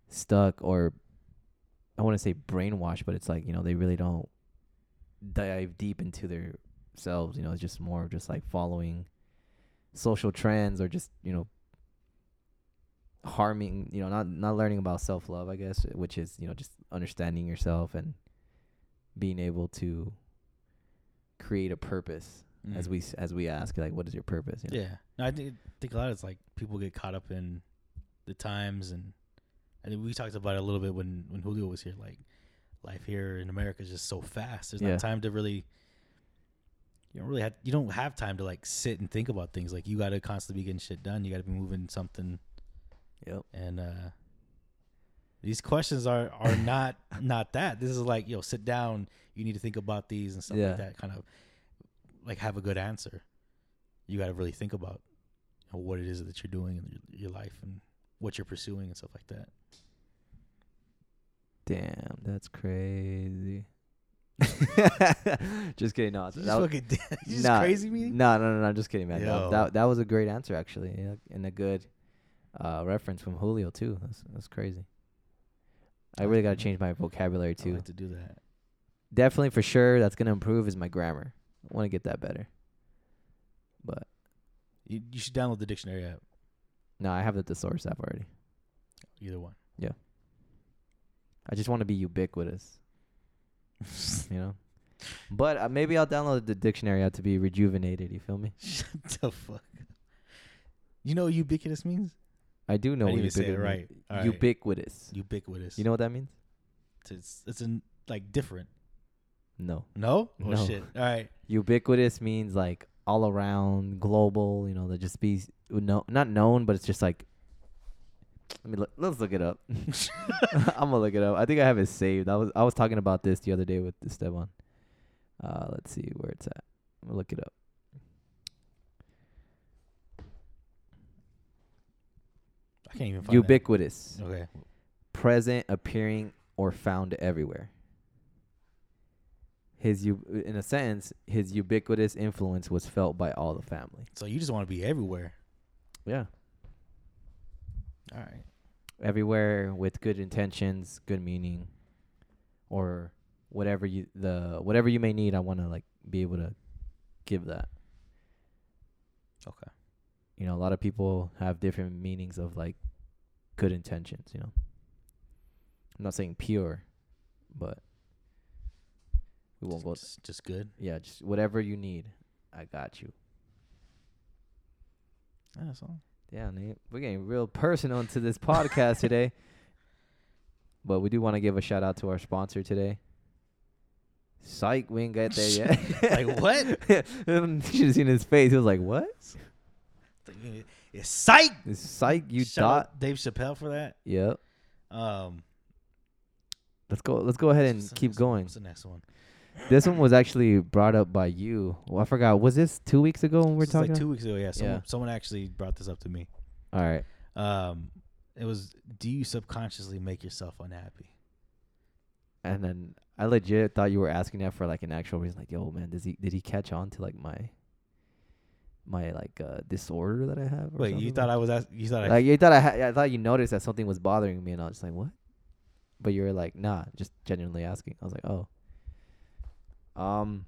stuck or I want to say brainwashed, but it's like, you know, they really don't dive deep into their selves, you know, it's just more of just like following social trends or just, you know, harming, you know, not not learning about self-love, I guess, which is, you know, just understanding yourself and being able to create a purpose as Mm. we s- as we ask like what is your purpose you know? Yeah. No, I think think a lot of it's like people get caught up in the times and Think we talked about it a little bit when when Julio was here. Like life here in America is just so fast. There's Yeah. not time to really. You don't really have. You don't have time to like sit and think about things. Like you got to constantly be getting shit done. You got to be moving something. Yep. And uh these questions are are not not that. This is like yo, sit down. You need to think about these and stuff Yeah. like that. Kind of like have a good answer. You got to really think about you know, what it is that you're doing in your, your life and what you're pursuing and stuff like that. Damn, that's crazy. just kidding. No, that just was, fucking, you just nah, crazy me. No, no, no, no. I'm just kidding, man. That, that that was a great answer actually, yeah, and a good uh, reference from Julio too. That's that's crazy. I really got to change my vocabulary I too. like to do that. Definitely for sure, that's gonna improve is my grammar. I want to get that better. But You, you should download the dictionary app. No, I have the thesaurus app already. Either one. Yeah. I just want to be ubiquitous, you know. But uh, maybe I'll download the dictionary app to be rejuvenated. You feel me? Shut the fuck. up. You know what ubiquitous means? I do know I what didn't say it ubiquitous right. means. All right. Ubiquitous. Ubiquitous. You know what that means? it's it's in like different. No. No? Oh No. shit. All right. Ubiquitous means like all around, global. You know, that just be no, not known, but it's just like. Let me look, let's look it up. I'm gonna look it up. I think I have it saved. I was I was talking about this the other day with Esteban. Uh, let's see where it's at. I'm gonna look it up. I can't even find Ubiquitous, that. Okay. present, appearing, or found everywhere. His u- in a sentence, his ubiquitous influence was felt by all the family. So you just want to be everywhere. Yeah, All right. everywhere with good intentions, good meaning, or whatever you the whatever you may need. I want to like be able to give that. Okay. You know, a lot of people have different meanings of like good intentions. You know, I'm not saying pure, but we won't go. Just, just good. Yeah, just whatever you need, I got you. Yeah, that's all. Yeah, Nate, we're getting real personal into this podcast today. But we do want to give a shout out to our sponsor today. Psych, we ain't get there yet. Like, what? you should have seen his face. He was like, "What? It's psych. Is Psych? You Shout thought?" out Dave Chappelle for that. Yep. Um, Let's go. Let's go ahead and what's the keep next going. What's the next one? This one was actually brought up by you. Well, I forgot. Was this two weeks ago when we were This talking? like two weeks ago. Yeah. Someone, Yeah. someone actually brought this up to me. All right. Um, it was, do you subconsciously make yourself unhappy? And then I legit thought you were asking that for like an actual reason. Like, yo, man, does he did he catch on to like my my like uh disorder that I have? Wait, you thought I was? Ask, you thought I? like you thought I ha- I thought you noticed that something was bothering me, and I was just like, what? But you were like, nah, just genuinely asking. I was like, oh. Um.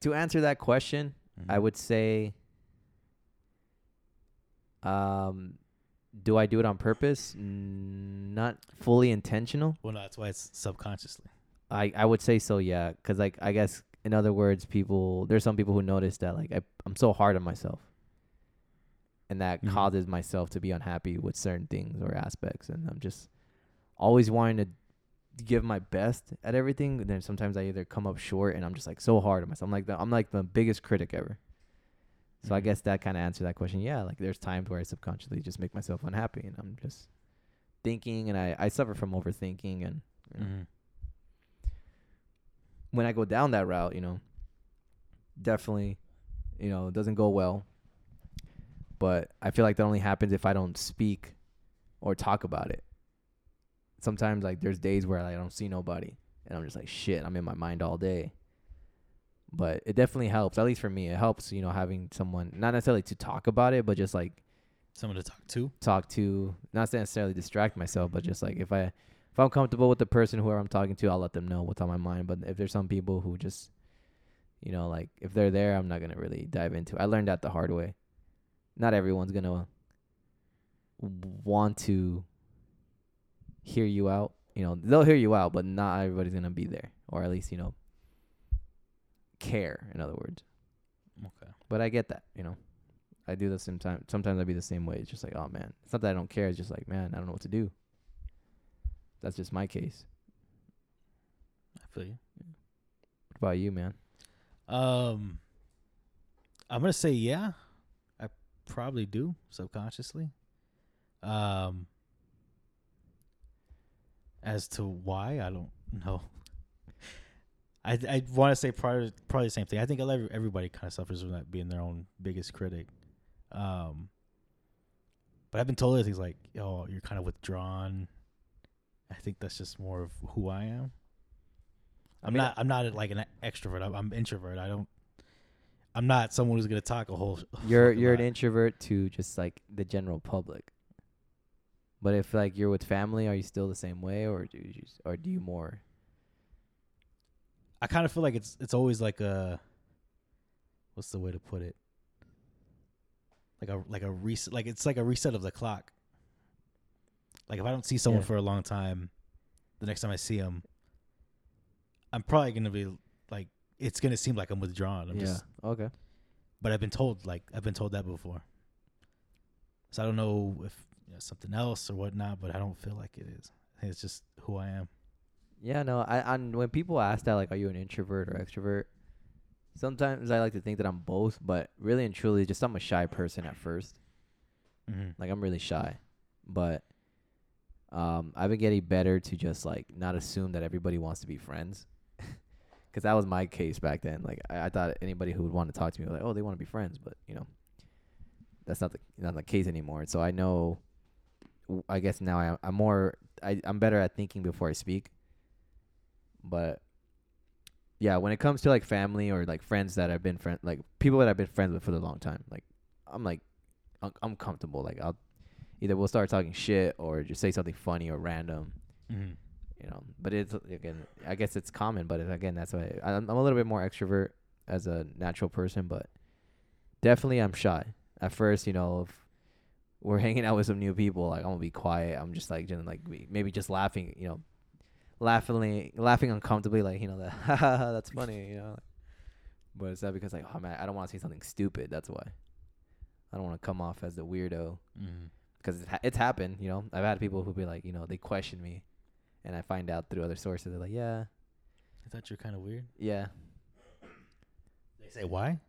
To answer that question, I Mhm. would say. Um, do I do it on purpose? N- Not fully intentional. Well, no, that's why it's subconsciously. I I would say so, yeah. Cause like I guess in other words, people there's some people who notice that like I I'm so hard on myself, and that Mhm. causes myself to be unhappy with certain things or aspects, and I'm just always wanting to give my best at everything. And then sometimes I either come up short, and I'm just like so hard on myself. I'm like the I'm like the biggest critic ever. So I Mhm. guess that kind of answered that question. Yeah, like there's times where I subconsciously just make myself unhappy, and I'm just thinking, and I I suffer from overthinking, and you know, Mhm. when I go down that route, you know, definitely, you know, it doesn't go well. But I feel like that only happens if I don't speak or talk about it. Sometimes like there's days where I don't see nobody and I'm just like shit, I'm in my mind all day. But it definitely helps, at least for me. It helps, you know, having someone not necessarily to talk about it, but just like Someone to talk to. talk to, not necessarily distract myself, but just like if I if I'm comfortable with the person whoever I'm talking to, I'll let them know what's on my mind. But if there's some people who just, you know, like if they're there, I'm not gonna really dive into. it. I learned that the hard way. Not everyone's gonna want to hear you out. You know, they'll hear you out, but not everybody's gonna be there, or at least you know, care. In other words. Okay. But I get that, you know. I do the same time. Sometimes I be the same way. It's just like, oh man, it's not that I don't care. It's just like, man, I don't know what to do. That's just my case. I feel you. What about you, man? Um, I'm gonna say yeah. I probably do subconsciously. Um, as to why, I don't know. I I want to say probably probably the same thing. I think everybody kind of suffers from that being their own biggest critic. Um, but I've been told other things like, "Oh, you're kind of withdrawn." I think that's just more of who I am. I I'm mean, not. I'm not like an extrovert. I'm, I'm introvert. I don't. I'm not someone who's gonna talk a whole. You're you're an introvert to just like the general public. But if like you're with family, are you still the same way, or do you just, or do you more? I kind of feel like it's it's always like a. What's the way to put it? Like a like a reset. Like it's like a reset of the clock. Like if I don't see someone Yeah. for a long time, the next time I see them, I'm probably gonna be like it's gonna seem like I'm withdrawn. I'm yeah. just okay. but I've been told like I've been told that before. So I don't know if something else or whatnot, but I don't feel like it is. It's just who I am. Yeah, no. I, and when people ask that, like, are you an introvert or extrovert? Sometimes I like to think that I'm both, but really and truly, just I'm a shy person at first. Mm-hmm. Like I'm really shy, but um, I've been getting better to just like not assume that everybody wants to be friends. Cause that was my case back then. Like I, I thought anybody who would want to talk to me was like, oh, they want to be friends, but you know, that's not the not the case anymore. So I know. I guess now I, I'm more. I, I'm better at thinking before I speak. But yeah, when it comes to like family or like friends that I've been friend like people that I've been friends with for a long time, like I'm like I'm, I'm comfortable. Like I'll either we'll start talking shit or just say something funny or random, Mm-hmm. you know. But it's again, I guess it's common. But again, that's why I, I'm I'm a little bit more extrovert as a natural person, but definitely I'm shy at first. You know, if we're hanging out with some new people, like I'm gonna be quiet. I'm just like just like maybe just laughing, you know, laughingly laughing uncomfortably, like you know that that's funny, you know. But it's not because like oh man, I don't want to say something stupid. That's why. I don't want to come off as the weirdo Mm-hmm. because it's, ha- it's happened. You know, I've had people who be like, you know, they question me, and I find out through other sources. They're like, yeah, I thought you're kind of weird. yeah. They say why?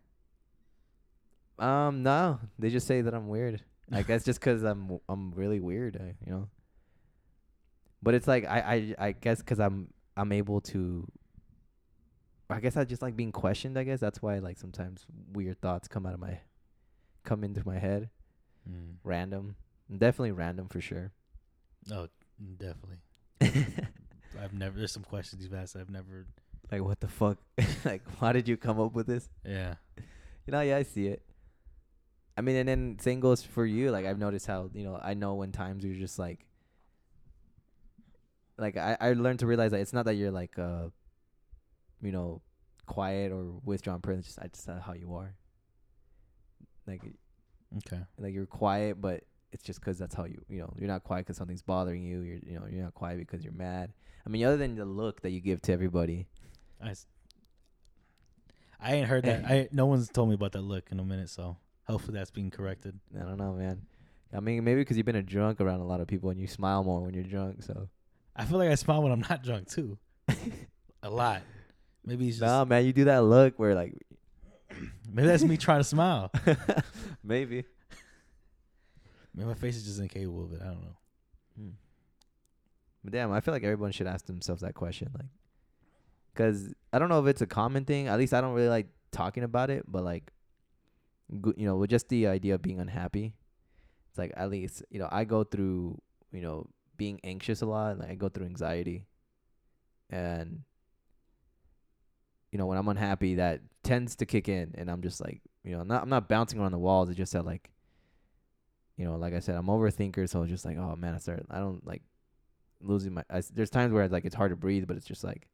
Um, no, they just say that I'm weird. I guess just 'cause I'm w- I'm really weird, I, you know. But it's like I I I guess 'cause I'm I'm able to. I guess I just like being questioned. I guess that's why like sometimes weird thoughts come out of my, come into my head, Mm. random, definitely random for sure. Oh, definitely. I've never. There's some questions you've asked I've never. like what the fuck? like why did you come up with this? Yeah. You know, yeah, I see it. I mean, and then same goes for you. Like I've noticed how you know I know when times you're just like, like I I learned to realize that it's not that you're like uh, you know, quiet or withdrawn person. It's just I just uh, how you are. Like Okay. like you're quiet, but it's just 'cause that's how you you know you're not quiet 'cause something's bothering you. You're you know you're not quiet because you're mad. I mean, other than the look that you give to everybody. I. s- I ain't heard that. I no one's told me about that look in a minute, so hopefully that's being corrected. I don't know, man. I mean, maybe because you've been a drunk around a lot of people and you smile more when you're drunk. So I feel like I smile when I'm not drunk too. a lot. Maybe it's just nah, man, you do that look where like maybe that's me trying to smile. maybe. Maybe my face is just incapable of it. I don't know. Hmm. But damn, I feel like everyone should ask themselves that question, like, cause I don't know if it's a common thing. At least I don't really like talking about it, but like, you know, with just the idea of being unhappy, it's like at least you know I go through you know being anxious a lot. Like I go through anxiety, and you know when I'm unhappy, that tends to kick in, and I'm just like you know not I'm not bouncing around the walls. It's just that like you know, like I said, I'm overthinker, so it's just like, oh man, I start, I don't like losing my. I there's times where it's like it's hard to breathe, but it's just like,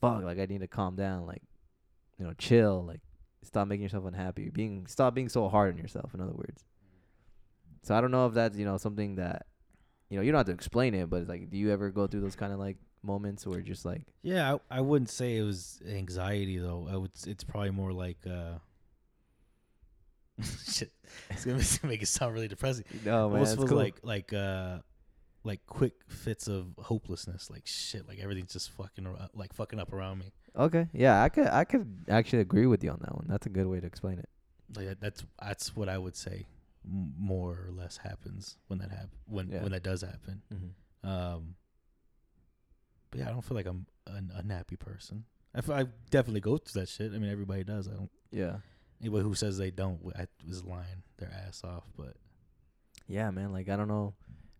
fuck, like I need to calm down, like, you know, chill, like, stop making yourself unhappy, being, stop being so hard on yourself. In other words, so I don't know if that's you know something that, you know, you don't have to explain it, but it's like, do you ever go through those kind of like moments where just like, Yeah, I, I wouldn't say it was anxiety though. I would. It's probably more like uh. shit, it's gonna make it sound really depressing. no man, Almost feels cool. like like uh, like quick fits of hopelessness. Like shit, like everything's just fucking ar- like fucking up around me. okay, yeah, I could, I could actually agree with you on that one. That's a good way to explain it. Like that- that's that's what I would say. m- More or less happens when that happen when Yeah. when that does happen. Mm-hmm. Um, but yeah, I don't feel like I'm an unhappy person. I, f- I definitely go through that shit. I mean, everybody does. I don't. Yeah. Anybody who says they don't I, is lying their ass off. But yeah, man. Like I don't know.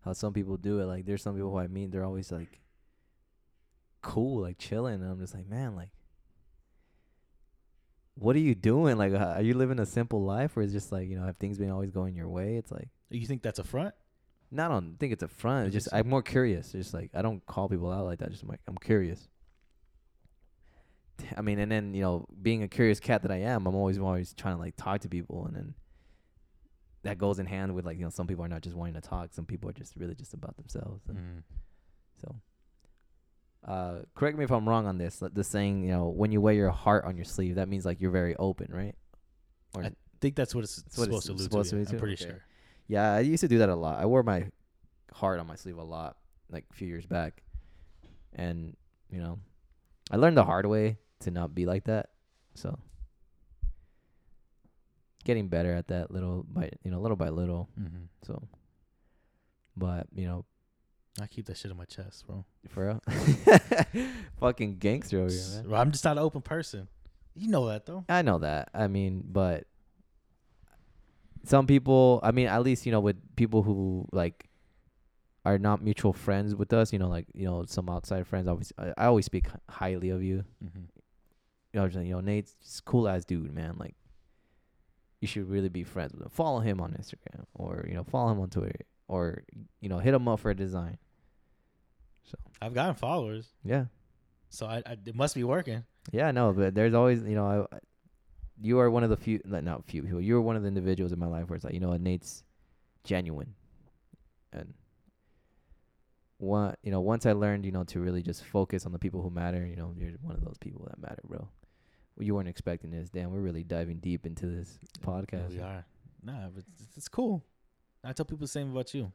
How some people do it. Like there's some people who I meet, they're always like cool, like chilling, and I'm just like, man, like, what are you doing? Like, are you living a simple life, or is it just like you know, have things been always going your way? It's like. You think that's a front? No, I don't think it's a front. It's just? I'm more curious. It's Just like I don't call people out like that. Just like I'm curious. I mean, and then you know, being a curious cat that I am, I'm always always trying to like talk to people, and then that goes in hand with like you know, some people are not just wanting to talk. Some people are just really just about themselves. And Mm. so, uh, correct me if I'm wrong on this. The saying, you know, when you wear your heart on your sleeve, that means like you're very open, right? Or I think that's what it's That's what it's supposed to allude supposed to. to yeah. be I'm pretty Okay. sure. Yeah, I used to do that a lot. I wore my heart on my sleeve a lot, like a few years back. And, you know, I learned the hard way to not be like that. So getting better at that little by you know, little by little. Mm-hmm. So but, you know, I keep that shit in my chest, bro. for real. Fucking gangster over here, man. Bro, I'm just not an open person. You know that though. I know that. I mean, but some people, I mean, at least, you know, with people who like are not mutual friends with us, you know, like, you know, some outside friends, always, I, I always speak highly of you. Mm-hmm. You know, you know, Nate's cool ass dude, man. Like, you should really be friends with him. Follow him on Instagram or, you know, follow him on Twitter or, you know, hit him up for a design. So, I've gotten followers, yeah. so I, I it must be working. Yeah, I know, but there's always, you know, I, you are one of the few, not few people. You are one of the individuals in my life where it's like, you know, Nate's genuine, and one, you know, once I learned, you know, to really just focus on the people who matter. You know, you're one of those people that matter, bro. You weren't expecting this. Damn, we're really diving deep into this podcast. We are. Nah, but it's, it's cool. I tell people the same about you.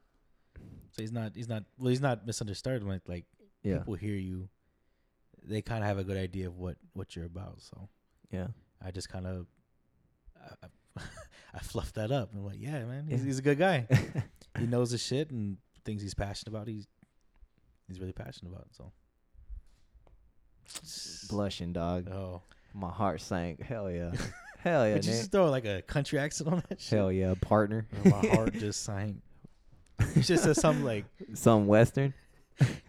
So he's not. He's not. Well, he's not misunderstood. When like Yeah, people hear you, they kind of have a good idea of what what you're about. So yeah, I just kind of. I, I, I fluffed that up and I'm like, yeah, man, he's, he's a good guy. he knows his shit and things he's passionate about. He's he's really passionate about. So blushing, dog. oh, My heart sank. Hell yeah, hell yeah, Would you just throw like a country accent on that shit? Hell yeah, partner. My heart just sank. You should say something like Some western.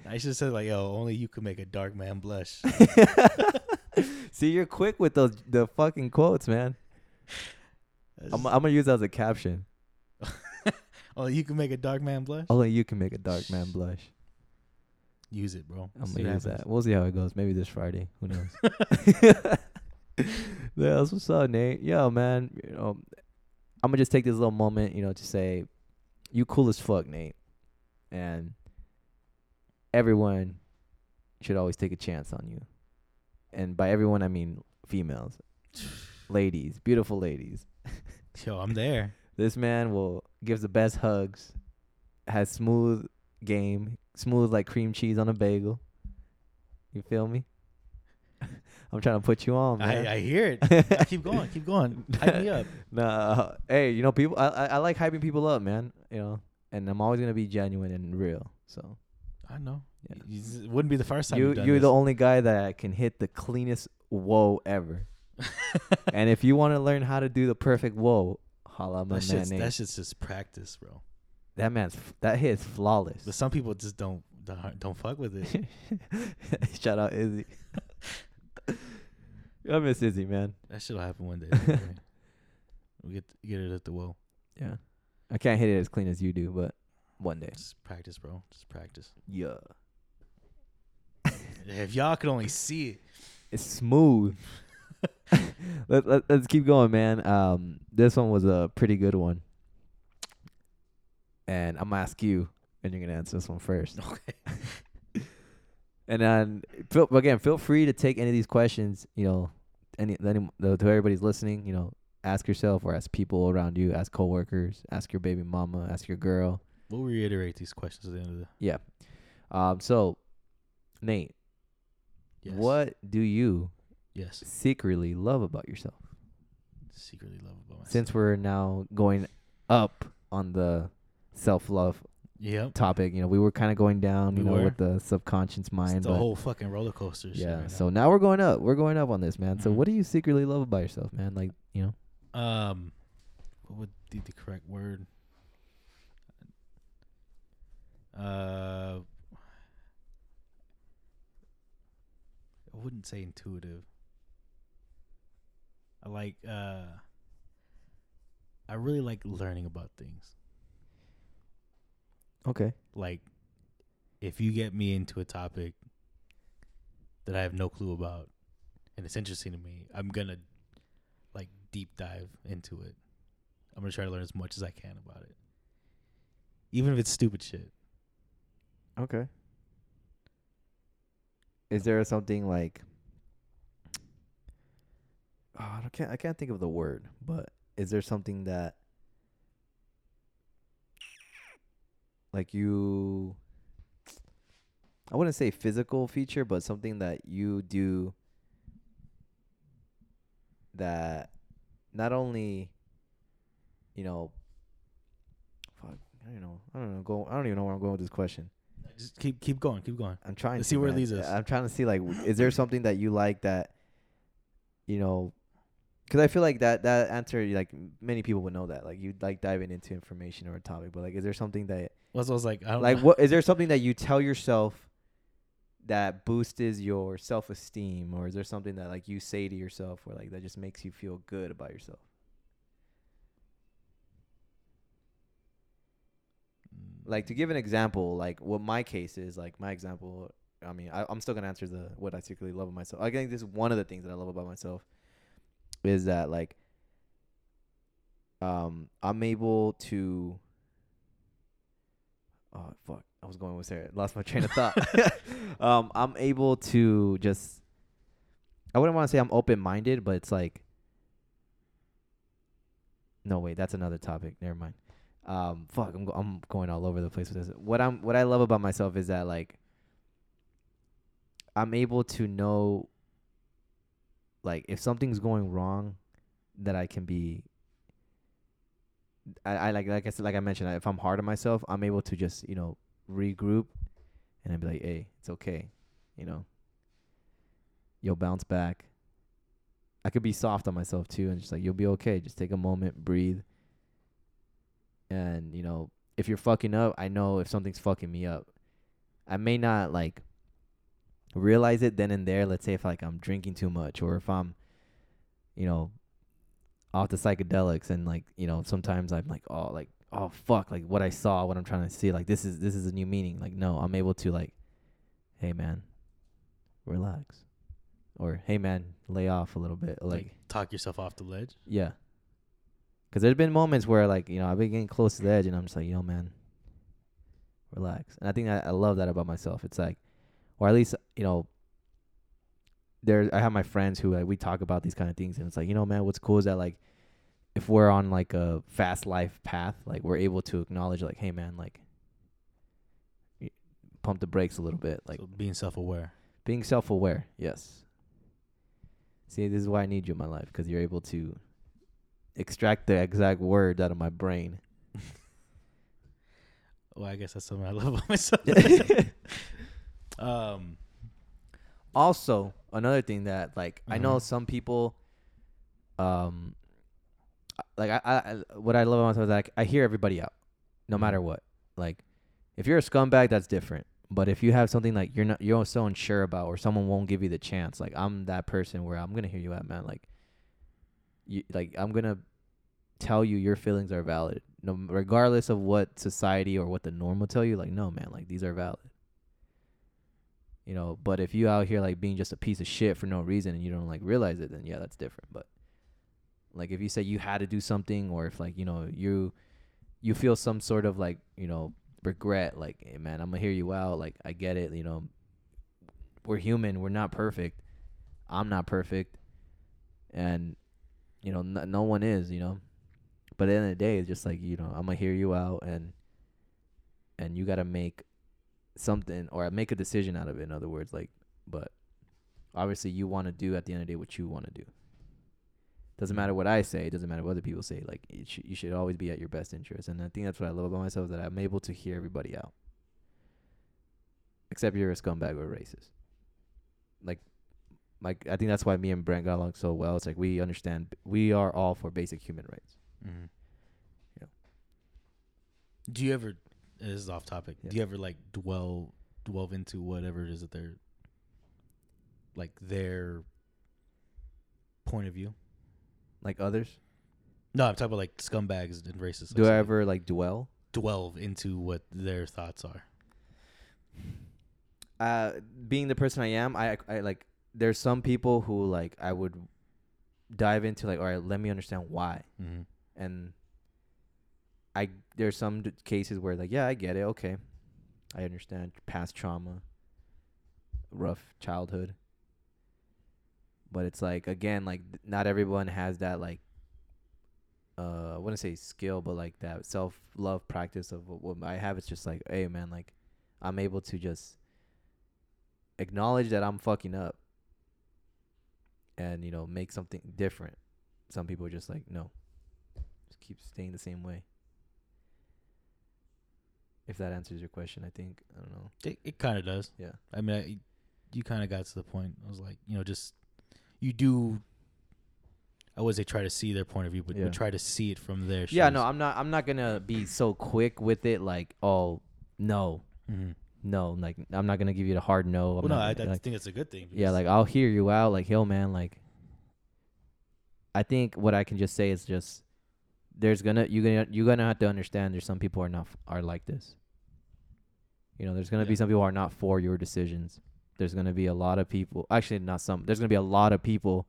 I should say like, "Yo, only you can make a dark man blush." See, you're quick with those the fucking quotes, man. I'm, I'm gonna use that as a caption. only you can make a dark man blush. Only you can make a dark man blush. Use it, bro. I'm See gonna use happens. that. We'll see how it goes. Maybe this Friday. Who knows? yeah, that's what's up, Nate. Yo, man. You know, I'm gonna just take this little moment, you know, to say, you cool as fuck, Nate, and everyone should always take a chance on you. And by everyone, I mean females, ladies, beautiful ladies. Yo, I'm there. This man will gives the best hugs, has smooth game, smooth like cream cheese on a bagel. You feel me? I'm trying to put you on, man. I, I hear it. I keep going. Keep going. Hype me up. Nah, uh, hey, you know people. I, I I like hyping people up, man. You know, and I'm always gonna be genuine and real. So I know. Yeah. You- you- It wouldn't be the first time you you're this. the only guy that can hit the cleanest whoa ever. and if you want to learn how to do the perfect whoa, holla my that man. shit's, Nate. that shit's just practice, bro. that man's that hit is flawless. But some people just don't don't, don't fuck with it. Shout out Izzy. I miss Izzy, man. that shit'll happen one day. don't worry. we get get it at the whoa. Yeah. I can't hit it as clean as you do, but one day. Just practice, bro. Just practice. Yeah. If y'all could only see it. It's smooth. let, let, let's keep going, man. Um, this one was a pretty good one. And I'm gonna ask you, and you're gonna answer this one first. Okay. And then, feel, again, feel free to take any of these questions. You know, any, any to everybody's listening. You know, ask yourself or ask people around you, ask coworkers, ask your baby mama, ask your girl. We'll reiterate these questions at the end of the. Yeah. Um. So, Nate, Yes. what do you Yes. secretly love about yourself? Secretly love about myself. Since we're now going up on the self love Yep. topic, you know, we were kind of going down, you We know, were. with the subconscious It's mind. the but whole fucking roller coaster. yeah. right so now we're going up. We're going up on this, man. So Mhm. what do you secretly love about yourself, man? Like, you know, um, what would be the correct word? Uh, I wouldn't say intuitive. I like uh I really like learning about things. Okay. Like if you get me into a topic that I have no clue about and it's interesting to me, I'm going to like deep dive into it. I'm going to try to learn as much as I can about it. Even if it's stupid shit. Okay. Is there something like oh, I can't I can't think of the word, but is there something that like you I wouldn't say physical feature, but something that you do that not only you know fuck, I don't know. I don't know. Go I don't even know where I'm going with this question. Just keep keep going, keep going. I'm trying Let's to see where it man. leads us. I'm trying to see like is there something that you like that you know cuz I feel like that that answer like many people would know that like you like diving into information or a topic but like is there something that was was like, I don't like know. what is there something that you tell yourself that boosts your self-esteem or is there something that like you say to yourself or like that just makes you feel good about yourself? Like to give an example like what my case is like my example i mean I, i'm still gonna answer the what i secretly love about myself. I think this is one of the things that i love about myself is that like um i'm able to oh fuck i was going with sarah lost my train of thought um i'm able to just i wouldn't want to say i'm open-minded but it's like no wait that's another topic never mind um fuck I'm go- I'm going all over the place with this. What I'm what I love about myself is that like I'm able to know like if something's going wrong that I can be I, I like like I said like I mentioned if I'm hard on myself I'm able to just you know regroup and I'd be like hey it's okay you know? You'll bounce back. I could be soft on myself too and just like you'll be okay just take a moment breathe. And you know if you're fucking up i know if something's fucking me up. I may not like realize it then and there let's say if like i'm drinking too much or if i'm you know off the psychedelics and like you know sometimes i'm like oh like oh fuck like what i saw what i'm trying to see like this is this is a new meaning like no i'm able to like hey man relax or hey man lay off a little bit like like talk yourself off the ledge. yeah. Because there's been moments where, like, you know, I've been getting close to the edge and I'm just like, yo, man, relax. And I think I, I love that about myself. It's like, or at least, you know, there, I have my friends who, like, we talk about these kind of things. And it's like, you know, man, what's cool is that, like, if we're on, like, a fast life path, like, we're able to acknowledge, like, hey, man, like, pump the brakes a little bit. Like, so being self aware. being self aware, yes. See, this is why I need you in my life because you're able to extract the exact words out of my brain. Well, I guess that's something I love about myself. um, also, another thing that like I know Mhm. some people, um, like I, I what I love about myself is like I hear everybody out, no Mhm. matter what. Like, if you're a scumbag, that's different. But if you have something like you're not you're so unsure about, or someone won't give you the chance, like I'm that person where I'm gonna hear you out, man. Like, you like I'm gonna tell you your feelings are valid, no regardless of what society or what the norm will tell you. Like, no, man, like these are valid. You know, but if you out here like being just a piece of shit for no reason and you don't like realize it, then yeah, that's different. But like if you say you had to do something, or if like you know you you feel some sort of like you know regret, like hey man, I'm gonna hear you out. Like I get it. You know, we're human. We're not perfect. I'm not perfect, and you know no, no one is. You know, but at the end of the day, it's just like you know I'm gonna hear you out, and and you gotta make something or make a decision out of it. In other words, like, but obviously you want to do at the end of the day what you want to do. Doesn't matter what I say. It doesn't matter what other people say. Like it sh- you should always be at your best interest, and I think that's what I love about myself that I'm able to hear everybody out. Except you're a scumbag or a racist. Like, like I think that's why me and Brent got along so well. It's like we understand. We are all for basic human rights. mhm. Yeah. Do you ever this is off topic. Yeah. Do you ever like dwell delve into whatever it is that they're like their point of view? Like others? No, I'm talking about like scumbags and racists. Do I ever like dwell? delve into what their thoughts are? uh being the person I am, I I like there's some people who like I would dive into like all right, let me understand why. Mm-hmm. And I there's some d- cases where like yeah, I get it. Okay. I understand past trauma, rough childhood. But it's like again like th- not everyone has that like uh I wouldn't say skill but like that self-love practice of what, what I have it's just like hey man like I'm able to just acknowledge that I'm fucking up and you know make something different. Some people are just like no. Just keep staying the same way. If that answers your question, I think I don't know. It, it kind of does. Yeah. I mean, I, you kind of got to the point. I was like, you know, just you do. I would say try to see their point of view, but, Yeah. but try to see it from their. Yeah, shoes. no, I'm not. I'm not gonna be so quick with it. Like, oh no, Mhm. no, like I'm not gonna give you the hard no. I'm Well, no, I, I like, think it's a good thing. yeah, like I'll hear you out. Like, yo, man, like I think what I can just say is just there's gonna you gonna you gonna have to understand. There's some people are not f- are like this. You know, there's gonna be some people who are not for your decisions. There's gonna be a lot of people. Actually, not some. There's gonna be a lot of people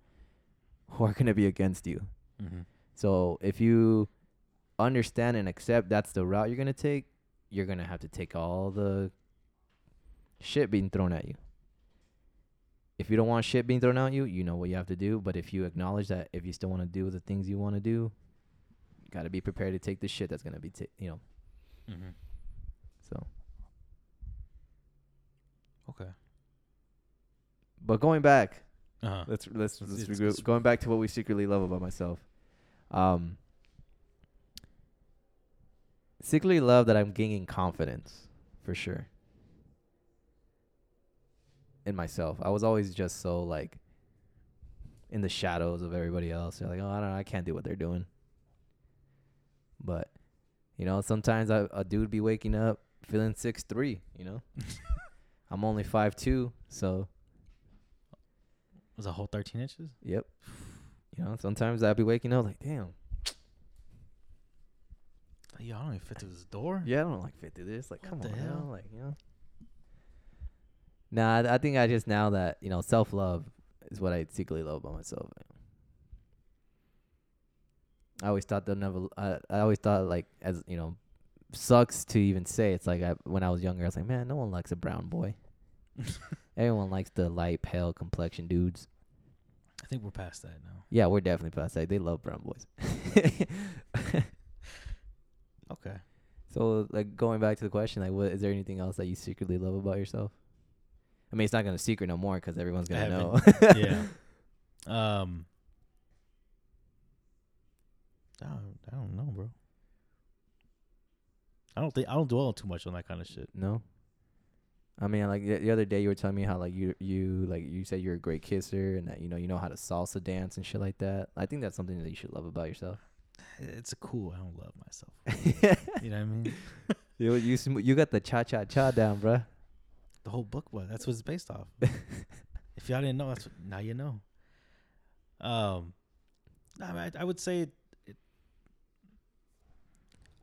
who are gonna be against you. Mhm. So if you understand and accept that's the route you're gonna take, you're gonna have to take all the shit being thrown at you. If you don't want shit being thrown at you, you know what you have to do. But if you acknowledge that, if you still want to do the things you want to do, you gotta be prepared to take the shit that's gonna be, ta- you know. Mhm. So, Okay. but going back, Uh-huh. let's let's, let's It's- regroup. it's- going back to what we secretly love about myself. Um, secretly love that I'm gaining confidence for sure in myself. I was always just so like in the shadows of everybody else. They're like, oh, I don't know, I can't do what they're doing. But you know, sometimes I, a dude be waking up feeling six three. You know, I'm only five two, so Was a whole 13 inches? Yep. You know, sometimes I'd be waking up like, damn. Yo, I don't even fit through this door. Yeah, I don't like fit through this. Like, What come the on, hell? now. like you know. Nah, I, I think I just now that you know self love is what I secretly love about myself. I always thought they'll never. I I always thought like as you know, sucks to even say. It's like I, when I was younger, I was like, man, no one likes a brown boy. Everyone likes the light, pale complexion dudes. I think we're past that now. Yeah, we're definitely past that. They love brown boys. Okay. So, like going back to the question, like, what is there anything else that you secretly love about yourself? I mean, it's not gonna secret no more because everyone's gonna know. yeah. Um. I don't, I don't know, bro. I don't think I don't dwell too much on that kind of shit. no. I mean, like the, the other day, you were telling me how like you you like you said you're a great kisser and that you know you know how to salsa dance and shit like that. I think that's something that you should love about yourself. It's a cool. I don't love myself. You know what I mean? you you sm- you got the cha cha cha down, bruh. The whole book was that's what it's based off. if y'all didn't know, that's what, now you know. Um, I, mean, I, I would say.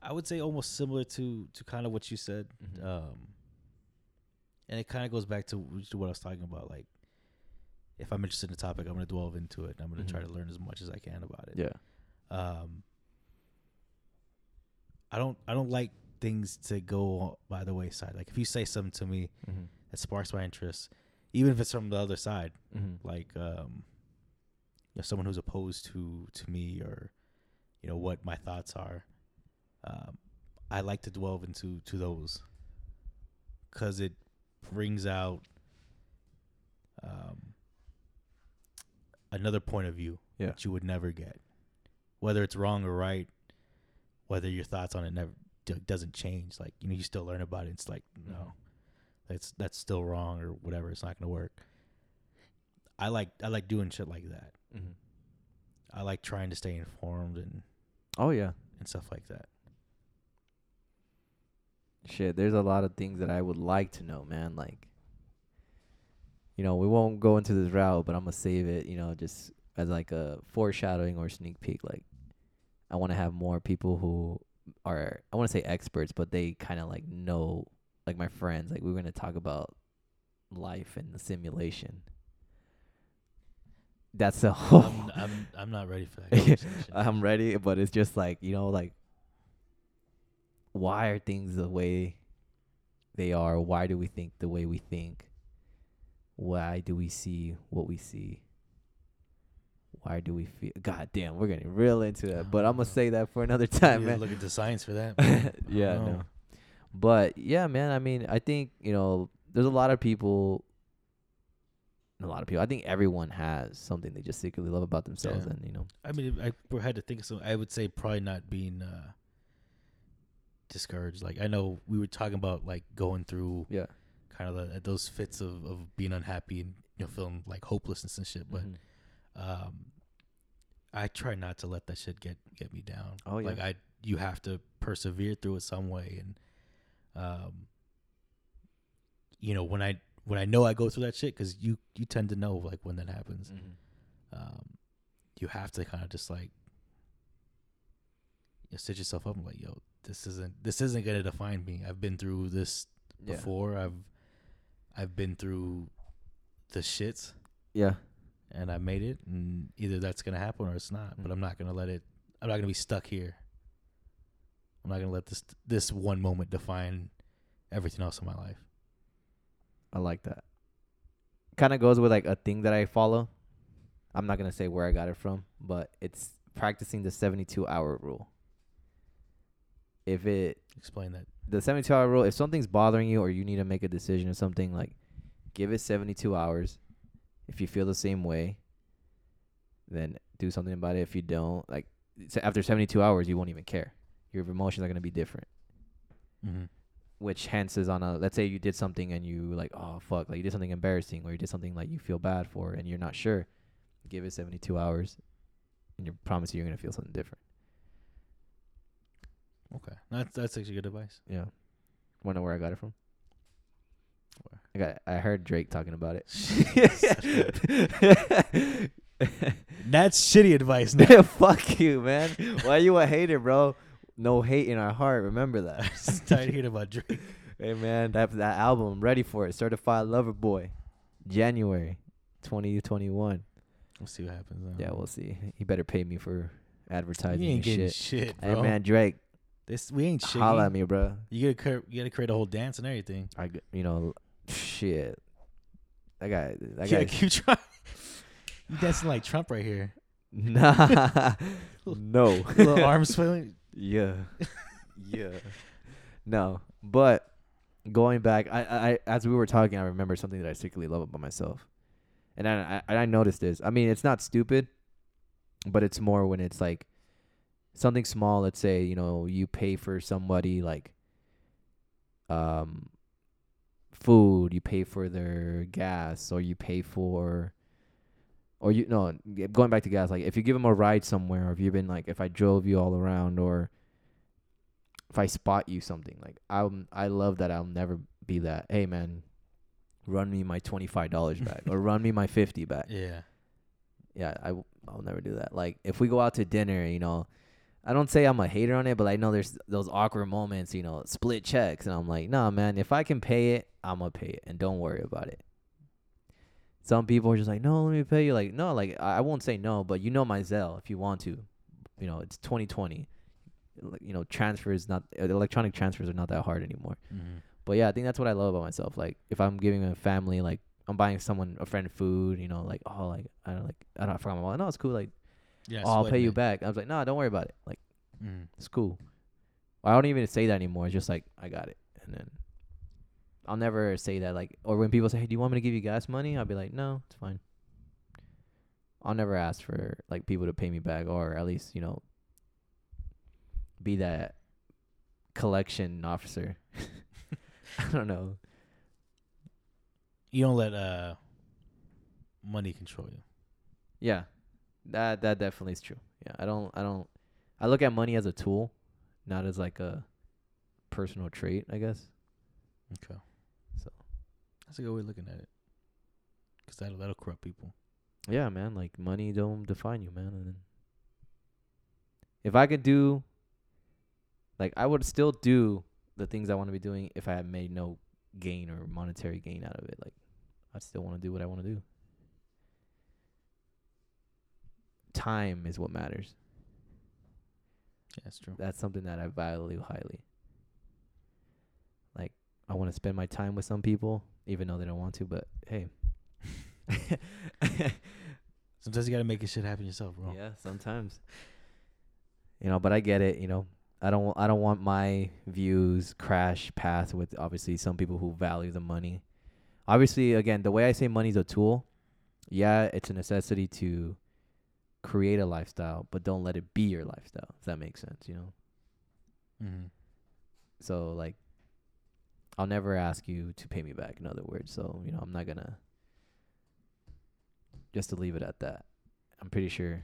I would say almost similar to to kind of what you said. Mhm. Um, and it kind of goes back to, to what I was talking about. Like, if I'm interested in a topic, I'm gonna delve into it. and I'm gonna try Mhm. to learn as much as I can about it. Yeah. Um, I don't I don't like things to go by the wayside. Like if you say something to me Mm-hmm. that sparks my interest, even if it's from the other side, Mm-hmm. like um, you know, someone who's opposed to to me or you know what my thoughts are, um, I like to delve into to those because it brings out um, another point of view Yeah. that you would never get, whether it's wrong or right, whether your thoughts on it never d- doesn't change. Like you know, you still learn about it. It's like no, that's that's still wrong or whatever. It's not gonna work. I like I like doing shit like that. Mm-hmm. I like trying to stay informed and Oh yeah. and stuff like that. Shit, there's a lot of things that I would like to know, man. Like, you know, we won't go into this route, but I'm gonna save it. You know, just as like a foreshadowing or sneak peek. Like, I want to have more people who are I want to say experts, but they kind of like know, like my friends. Like, we're gonna talk about life and the simulation. That's the whole. I'm, I'm I'm not ready for that. I'm ready, but it's just like you know, like why are things the way they are? Why do we think the way we think? Why do we see what we see? Why do we feel? God damn, we're getting real into that, but I'm gonna say that for another time, You man. Look at the science for that. yeah, no. But yeah, man. I mean, I think you know, there's a lot of people. A lot of people. I think everyone has something they just secretly love about themselves, Yeah. and you know, I mean, I had to think so. I would say probably not being uh, discouraged. Like I know we were talking about like going through yeah. kind of the, those fits of, of being unhappy and you know feeling like hopelessness and shit. But Mhm. um, I try not to let that shit get get me down. Oh, yeah. Like I, you have to persevere through it some way, and um, you know when I when I know I go through that shit because you you tend to know like when that happens. Mhm. Um, you have to kind of just like you know, sit yourself up and like, yo, this isn't this isn't gonna define me. I've been through this Yeah. before. I've I've been through the shits Yeah. and I made it, and either that's gonna happen or it's not. But Mm. I'm not gonna let it. I'm not gonna be stuck here. I'm not gonna let this this one moment define everything else in my life. I like that. Kind of goes with like a thing that I follow. I'm not gonna say where I got it from, but it's practicing the 72 hour rule. If it Explain that. the 72 hour rule, if something's bothering you or you need to make a decision or something, like give it 72 hours. If you feel the same way, then do something about it. If you don't, like after 72 hours, you won't even care. Your emotions are gonna be different. Mm-hmm. which hence is on a let's say you did something and you like oh fuck like you did something embarrassing or you did something like you feel bad for and you're not sure give it 72 hours and you promise you you're gonna feel something different Okay, that's that's actually good advice. yeah wanna know where i got it from Where? i got i heard drake talking about it That's shitty advice. Now. fuck you man why you a hater bro no hate in our heart remember that I'm just tired of hearing about Drake. hey man that that album ready for it certified lover boy january 2021 We'll see what happens. Now. Yeah, we'll see. He better pay me for advertising You ain't and getting shit. shit, Hey man, Drake, this we ain't shit. holla at me, bro. You gotta you gotta create a whole dance and everything. I, you know, shit. That guy, that yeah, keep trying. You dancing like Trump right here. Nah, no. Little arms swinging. yeah, yeah. No, but going back, I, I, I- as we were talking, I remember something that I secretly love about myself, and I, I, I noticed this. I mean, it's not stupid, but it's more when it's like something small. Let's say you know you pay for somebody like, um, food. You pay for their gas, or you pay for. Or you no going back to gas like if you give them a ride somewhere or if you've been like if I drove you all around or if I spot you something like I'm I love that I'll never be that hey man run me my twenty five dollars back or run me my fifty back Yeah. yeah I w- I'll never do that like if we go out to dinner you know I don't say I'm a hater on it but I know there's those awkward moments you know split checks and I'm like nah man if I can pay it I'm gonna pay it and don't worry about it some people are just like no let me pay you like no like I won't say no but you know my Zelle if you want to you know it's 2020 Like, you know transfers not uh, electronic transfers are not that hard anymore Mm-hmm. but yeah, I think that's what I love about myself. Like if I'm giving a family, like I'm buying someone a friend food, you know, like oh, like I don't like I don't I forgot my wallet. No, it's cool. Like Yeah. oh, I'll pay you back. I was like, no, don't worry about it. Like Mm. it's cool. I don't even say that anymore. It's just like I got it, and then I'll never say that. Like or when people say, hey, do you want me to give you gas money? I'll be like, no, it's fine. I'll never ask for like people to pay me back, or at least you know, be that collection officer. I don't know. You don't let uh money control you. Yeah, that that definitely is true. Yeah, I don't I don't I look at money as a tool, not as like a personal trait, I guess. Okay. So That's a good way of looking at it. Cause that'll that'll corrupt people. yeah, man, like money don't define you, man. And then if I could do, like, I would still do the things I want to be doing if I had made no gain or monetary gain out of it. Like, I still want to do what I want to do. Time is what matters. Yeah, that's true. That's something that I value highly. Like, I want to spend my time with some people, even though they don't want to. But hey, Sometimes you gotta make your shit happen yourself, bro. yeah, sometimes. You know, but I get it. You know, I don't. I don't want my views crash path with obviously some people who value the money. Obviously, again, the way I say money's a tool. Yeah, it's a necessity to create a lifestyle, but don't let it be your lifestyle. If that makes sense, you know. Mm-hmm. So like I'll never ask you to pay me back, in other words. So, you know, I'm not gonna just to leave it at that. I'm pretty sure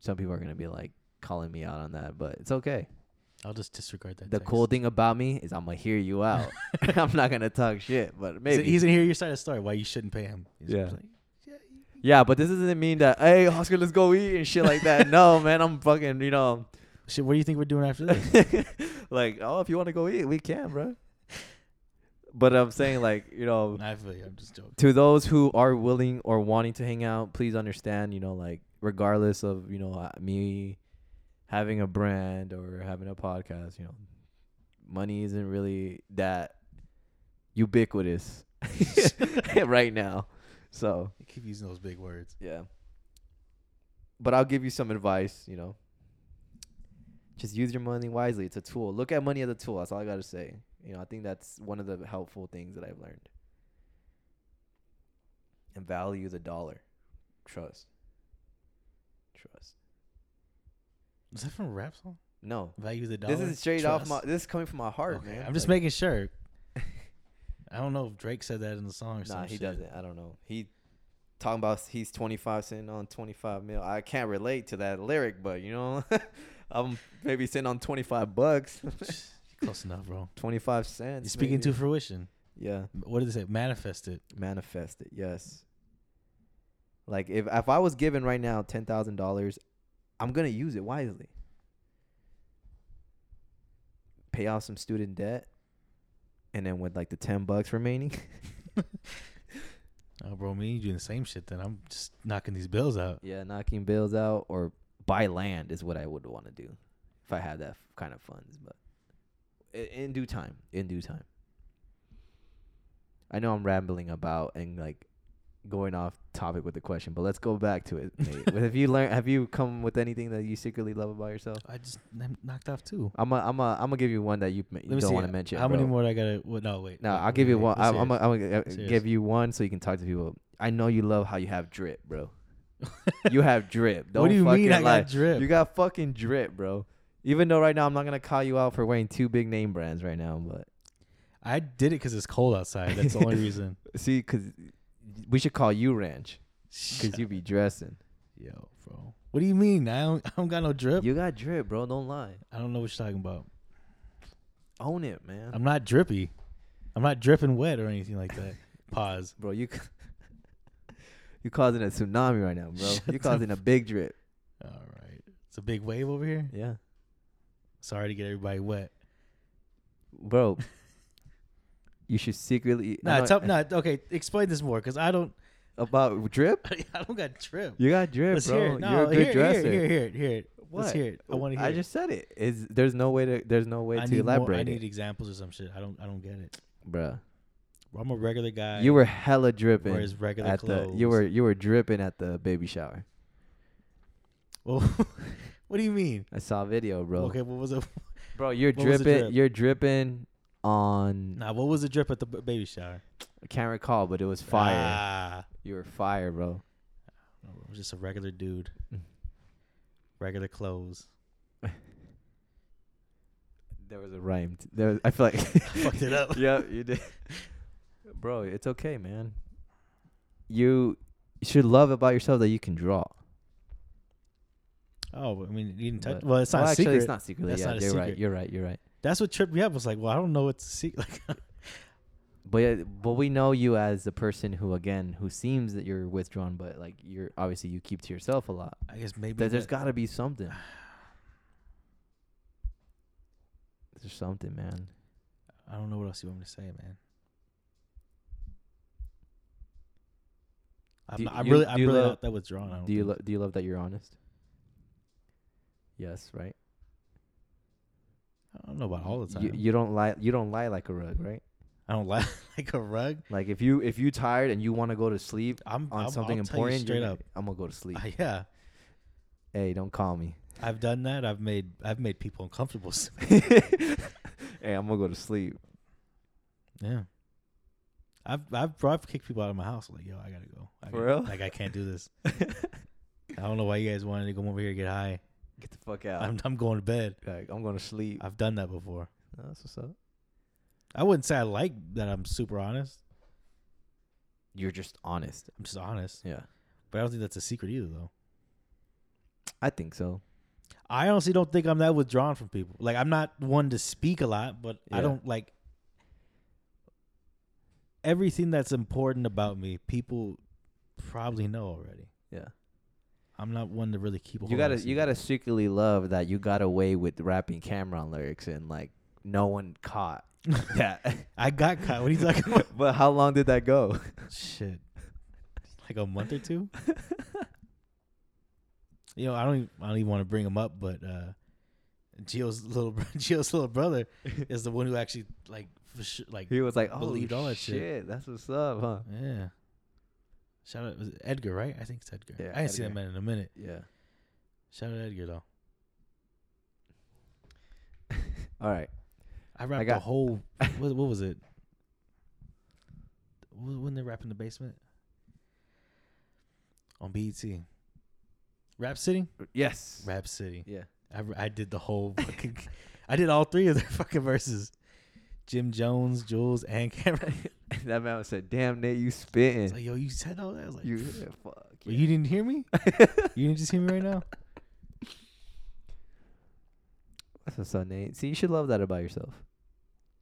some people are gonna be like calling me out on that, but it's okay. I'll just disregard that. The text. cool thing about me is I'm gonna hear you out. I'm not gonna talk shit, but maybe. he's gonna hear your side of the story. Why you shouldn't pay him? He's Yeah. like, yeah, but this doesn't mean that hey Oscar, let's go eat and shit like that. no, man, I'm fucking, you know, shit. What do you think we're doing after this? like oh, if you want to go eat, we can, bro. But I'm saying like, you know, I feel you. I'm just joking. to those who are willing or wanting to hang out, please understand, you know, like regardless of, you know, uh, me having a brand or having a podcast, you know, money isn't really that ubiquitous right now. So, You keep using those big words. yeah. But I'll give you some advice, you know. Just use your money wisely. It's a tool. Look at money as a tool. That's all I got to say. You know, I think that's one of the helpful things that I've learned. And value the dollar. Trust. Trust. Is that from a rap song? No. Value the dollar. This is straight off my this is coming from my heart, Okay, man. I'm just Like, making sure. I don't know if Drake said that in the song or Nah, he doesn't. I don't know. He talking about he's 25 sitting on 25 mil. I can't relate to that lyric, but you know, I'm maybe sitting on 25 bucks, Close enough, bro. 25 cents. You're speaking to fruition. yeah, What did they say? Manifest it. manifest it. Yes. Like if if I was given right now ten thousand dollars, I'm gonna use it wisely. Pay off some student debt, and then with like the ten bucks remaining, Oh, bro, me you doing the same shit. Then I'm just knocking these bills out. Yeah, knocking bills out or buy land is what I would want to do if I had that f- kind of funds. But in due time, in due time. I know I'm rambling about and like going off topic with the question, but let's go back to it. Have you learned? Have you come with anything that you secretly love about yourself? I just I'm knocked off too. I'm a, I'm a, I'm gonna give you one that you, you don't want to mention. How bro. many more I gotta? What? No, wait. No, wait, I'll wait, give you one. I'm, I'm, it. I'm gonna uh, Serious. give you one so you can talk to people. I know you love how you have drip, bro. you have drip. Don't what do you mean I lie. got drip? You got fucking drip, bro. Even though right now I'm not gonna call you out for wearing two big name brands right now, but I did it because it's cold outside. That's the only reason. see, cause we should call you Ranch, cause you be dressing. Yo, bro. What do you mean? I don't, I don't got no drip. You got drip, bro. Don't lie. I don't know what you're talking about. Own it, man. I'm not drippy. I'm not dripping wet or anything like that. Pause. bro, you you causing a tsunami right now, bro. Shut you causing a big drip. All right. It's a big wave over here. Yeah, Sorry to get everybody wet. bro. You should secretly. Nah, I'm tell, nah, okay. Explain this more, cause I don't. about drip. I don't got drip. You got drip, Let's bro. hear it. No, You're a good hear, it, dresser. Hear it, hear it. What? Let's hear it. I want to hear. I it. just said it. Is there's no way to there's no way I to need more, elaborate I need it, examples or some shit. I don't. I don't get it. bruh. I'm a regular guy. You were hella dripping wears regular at clothes. the you were you were dripping at the baby shower. Well, oh, what do you mean? I saw a video, bro. Okay, what was it? Bro, you're What dripping. drip? You're dripping on. Nah, what was the drip at the b- baby shower? I can't recall, but it was fire. Ah, You were fire, bro. I was just a regular dude. Regular clothes. There was a rhyme. T- there was, I feel like. fucked it up. yeah, you did. Bro, it's okay, man. You should love about yourself that you can draw. Oh, I mean, you didn't touch. But- Well, it's not well, a actually, secret. it's not secret. That's yeah, not a you're right. secret. You're right. You're right. That's what tripped me up. I was like, well, I don't know what to see. Like, But yeah, but we know you as the person who again who seems that you're withdrawn, but like you're obviously you keep to yourself a lot. I guess maybe there's got to be something. There's something, man. I don't know what else you want me to say, man. I'm, you- I'm really, I'm really love- not that withdrawn. I don't Do you lo- do you love that you're honest? Yes, right. I don't know about all the time. You you don't lie you don't lie like a rug, right? I don't lie like a rug. Like if you if you tired and you want to go to sleep I'm on I'm, something I'll important, straight up. I'm gonna go to sleep. I, uh, yeah, hey, don't call me. I've done that. I've made I've made people uncomfortable. hey, I'm gonna go to sleep. yeah, I've I've I've kicked people out of my house. Like, yo, I gotta go. I For gotta- real? Like, I can't do this. I don't know why you guys wanted to come over here and get high. Get the fuck out. I'm I'm going to bed. like, I'm going to sleep. I've done that before. That's what's up. I wouldn't say I like that. I'm super honest. You're just honest. I'm just honest. Yeah. But I don't think that's a secret either, though. I think so. I honestly don't think I'm that withdrawn from people. Like I'm not one to speak a lot, but I don't like everything that's important about me. People probably know already. Yeah. I'm not one to really keep. A You gotta you gotta secretly love that you got away with rapping Cam'ron lyrics and like no one caught yeah, I got caught. What are you talking about? but how long did that go? Shit, like a month or two. you know, I don't. Even, I don't even want to bring him up, but uh Gio's little bro- Gio's little brother is the one who actually like for sure, like He was like, "Oh Believed all that shit, shit. that's what's up, huh?" Yeah. Shout out was it Edgar, right? I think it's Edgar. Yeah, I ain't seen that man in a minute. Yeah. Shout out Edgar though. All right. I rapped the got- whole. What, what was it? When they rap in the basement on BET. Rap City, Yes. Rap City. Yeah. I, I did the whole. Fucking, I did all three of their fucking verses. Jim Jones, Juelz, and Cam'ron. That man said, "Damn, Nate, you spitting." like, yo, you said all that. I was like, you yeah, fuck. Well, you didn't hear me. you didn't just hear me right now. That's what's up, Nate. See, you should love that about yourself.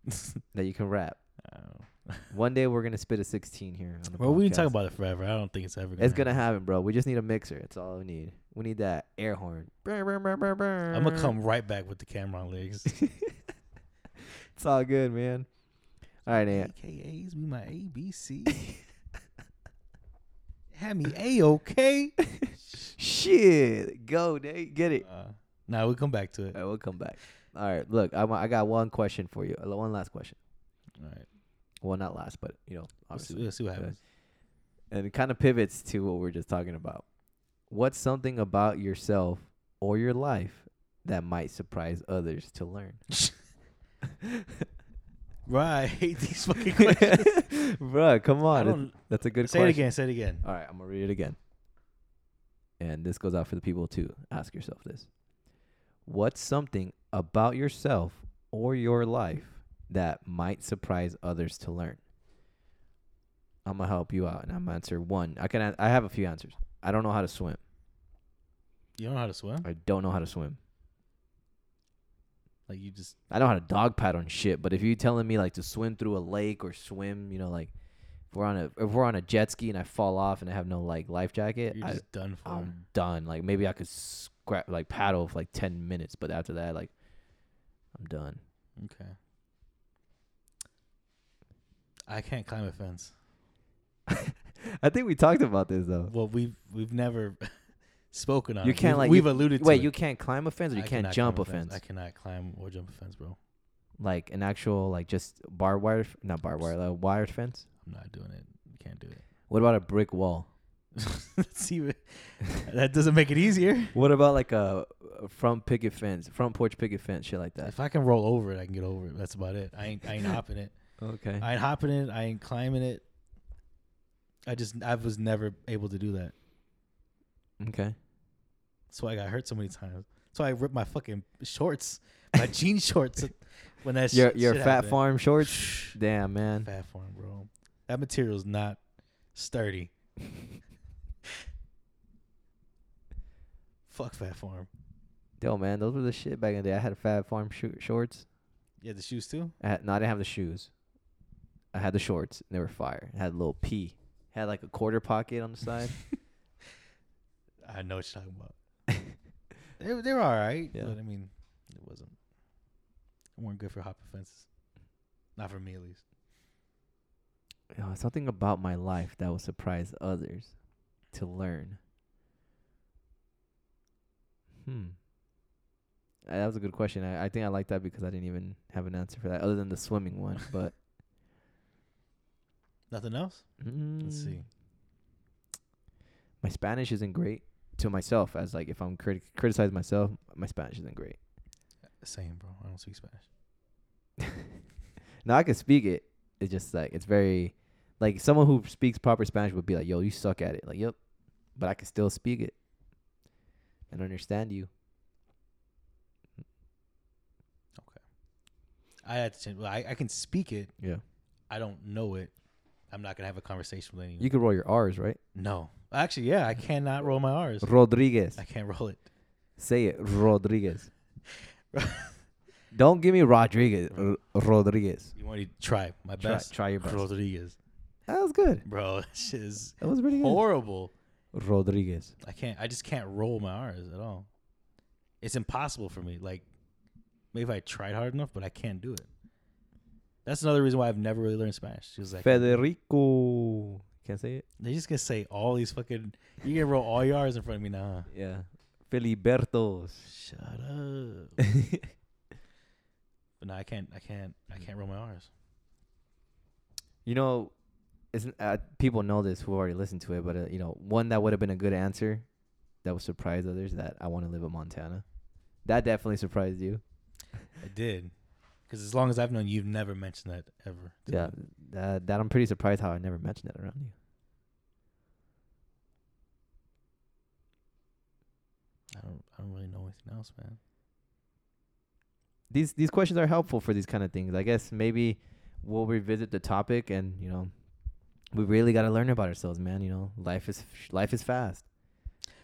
that you can rap. Know. One day we're gonna spit a 16 here. On the Well, we can talk about it forever. I don't think it's ever. Gonna It's gonna happen, bro. We just need a mixer. That's all we need. We need that air horn. I'm I'm gonna come right back with the Cam'ron legs. It's all good, man. All right, Nate. AKA's me my ABC. Had me a okay. Shit, go, Nate. Get it. Uh, now we come back to it. All right, we'll come back. All right, look, I, I got one question for you. One last question. All right, Well, not last, but you know, we'll see, obviously, we'll see what happens. and it kind of pivots to what we are just talking about. What's something about yourself or your life that might surprise others to learn? Right, I hate these fucking questions. Bruh, come on. That's, don't, that's a good say question. it again. Say it again. All right, I'm gonna read it again. And this goes out for the people too. Ask yourself this: What's something about yourself or your life that might surprise others to learn? I'm gonna help you out, and I'm gonna answer one. I can. an- I have a few answers. I don't know how to swim. You don't know how to swim? I don't know how to swim. Like you just I know how to dog paddle and shit, but if you're telling me like to swim through a lake or swim, you know, like if we're on a if we're on a jet ski and I fall off and I have no like life jacket, you're I, just done for. I'm done. Like maybe I could scrap like paddle for like ten minutes, but after that, like I'm done. okay. I can't climb a fence. I think we talked about this though. Well, we've we've never spoken on. You can't, We've, like, we've you- alluded to. Wait, it. you can't climb a fence or you I can't jump a climb fence? I cannot climb or jump a fence, bro. Like an actual like just barbed wire, f- not barbed wire, like wired fence. I'm not doing it. You can't do it. What about a brick wall? See, what- that doesn't make it easier. What about like a, a front picket fence, front porch picket fence, shit like that? If I can roll over it, I can get over it. That's about it. I ain't I ain't hopping it. Okay. I ain't hopping it. I ain't climbing it. I just I was never able to do that. Okay. That's why I got hurt so many times. That's why I ripped my fucking shorts, my jean shorts, when that Your shit, your shit fat happened. farm shorts. Damn man. Phat Farm, bro. That material's not sturdy. Fuck Phat Farm. Yo man, those were the shit back in the day. I had Phat Farm sh- shorts. Yeah, the shoes too. I had, no, I didn't have the shoes. I had the shorts. And they were fire. It had a little P. Had like a quarter pocket on the side. I know what you're talking about. They they were all right, Yeah. but I mean, it wasn't. They weren't good for hopping fences. Not for me, at least. You know, something about my life that will surprise others to learn. Hmm. Uh, That was a good question. I, I think I like that because I didn't even have an answer for that other than the swimming one. But Nothing else. Let's see. Mm, My Spanish isn't great to myself. As like if I'm criti- criticize myself, my Spanish isn't great. Same, bro. I don't speak Spanish. Now I can speak it. It's just like it's very like someone who speaks proper Spanish would be like, "Yo, you suck at it." Like, "Yep," but I can still speak it and understand you. Okay. I had to change. Well, I, I can speak it. Yeah, I don't know it. I'm not gonna have a conversation with anyone. you can roll your R's, right? no, actually, yeah, I cannot roll my R's. Rodriguez. I can't roll it. Say it, Rodriguez. Don't give me Rodriguez. R- Rodriguez. You want to try my Try, best? try your best. Rodriguez, That was good. bro. That shit is That was pretty good. horrible. Rodriguez. I can't. I just can't roll my R's at all. It's impossible for me. Like maybe if I tried hard enough, but I can't do it. That's another reason why I've never really learned Spanish. She was like, Federico. Can't say it. they just gonna say all these fucking. You gonna roll all your R's in front of me now? huh? Yeah. Filibertos. Shut up. but no, I can't. I can't. I can't roll my R's. You know, isn't uh, people know this who already listened to it, but uh, you know, one that would have been a good answer that would surprise others that I want to live in Montana. That definitely surprised you. I did. Because as long as I've known you, you've never mentioned that ever. Yeah, that I'm pretty surprised how I never mentioned that around you. I don't. I don't really know anything else, man. These these questions are helpful for these kind of things. I guess maybe we'll revisit the topic, and you know, we really got to learn about ourselves, man. You know, life is life is fast.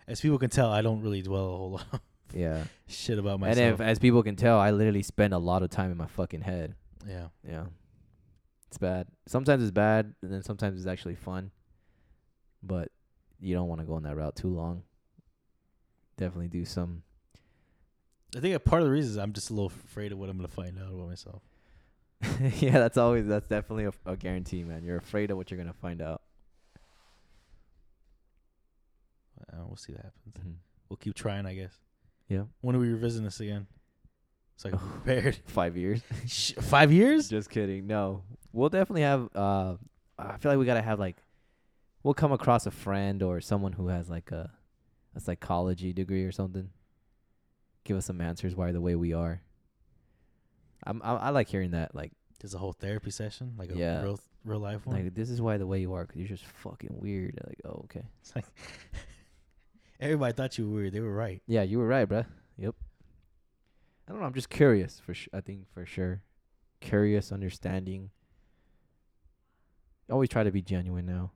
As people can tell, I don't really dwell a whole lot Yeah, shit about and myself. if as people can tell, I literally spend a lot of time in my fucking head. yeah. Yeah. It's bad. Sometimes it's bad, and then sometimes it's actually fun. But you don't want to go on that route too long. Definitely do some. I think a part of the reason is I'm just a little afraid of what I'm gonna find out about myself. yeah, that's always that's definitely a, a guarantee, man. You're afraid of what you're gonna find out. Uh, we'll see what happens. Mhm. We'll keep trying, I guess. Yeah, When are we revisiting this again? So I can prepared. five years. Five years? Just kidding. No, we'll definitely have. Uh, I feel like we gotta have like, we'll come across a friend or someone who has like a, a psychology degree or something. Give us some answers why the way we are. I'm I, I like hearing that like There's a whole therapy session, like a Yeah. real, real life one. like this is why the way you are, because you're just fucking weird. Like oh okay. it's like everybody thought you were weird. They were right. Yeah, you were right, bruh. Yep. I don't know. I'm just curious for. Sh- I think for sure, curious, understanding. Always try to be genuine now.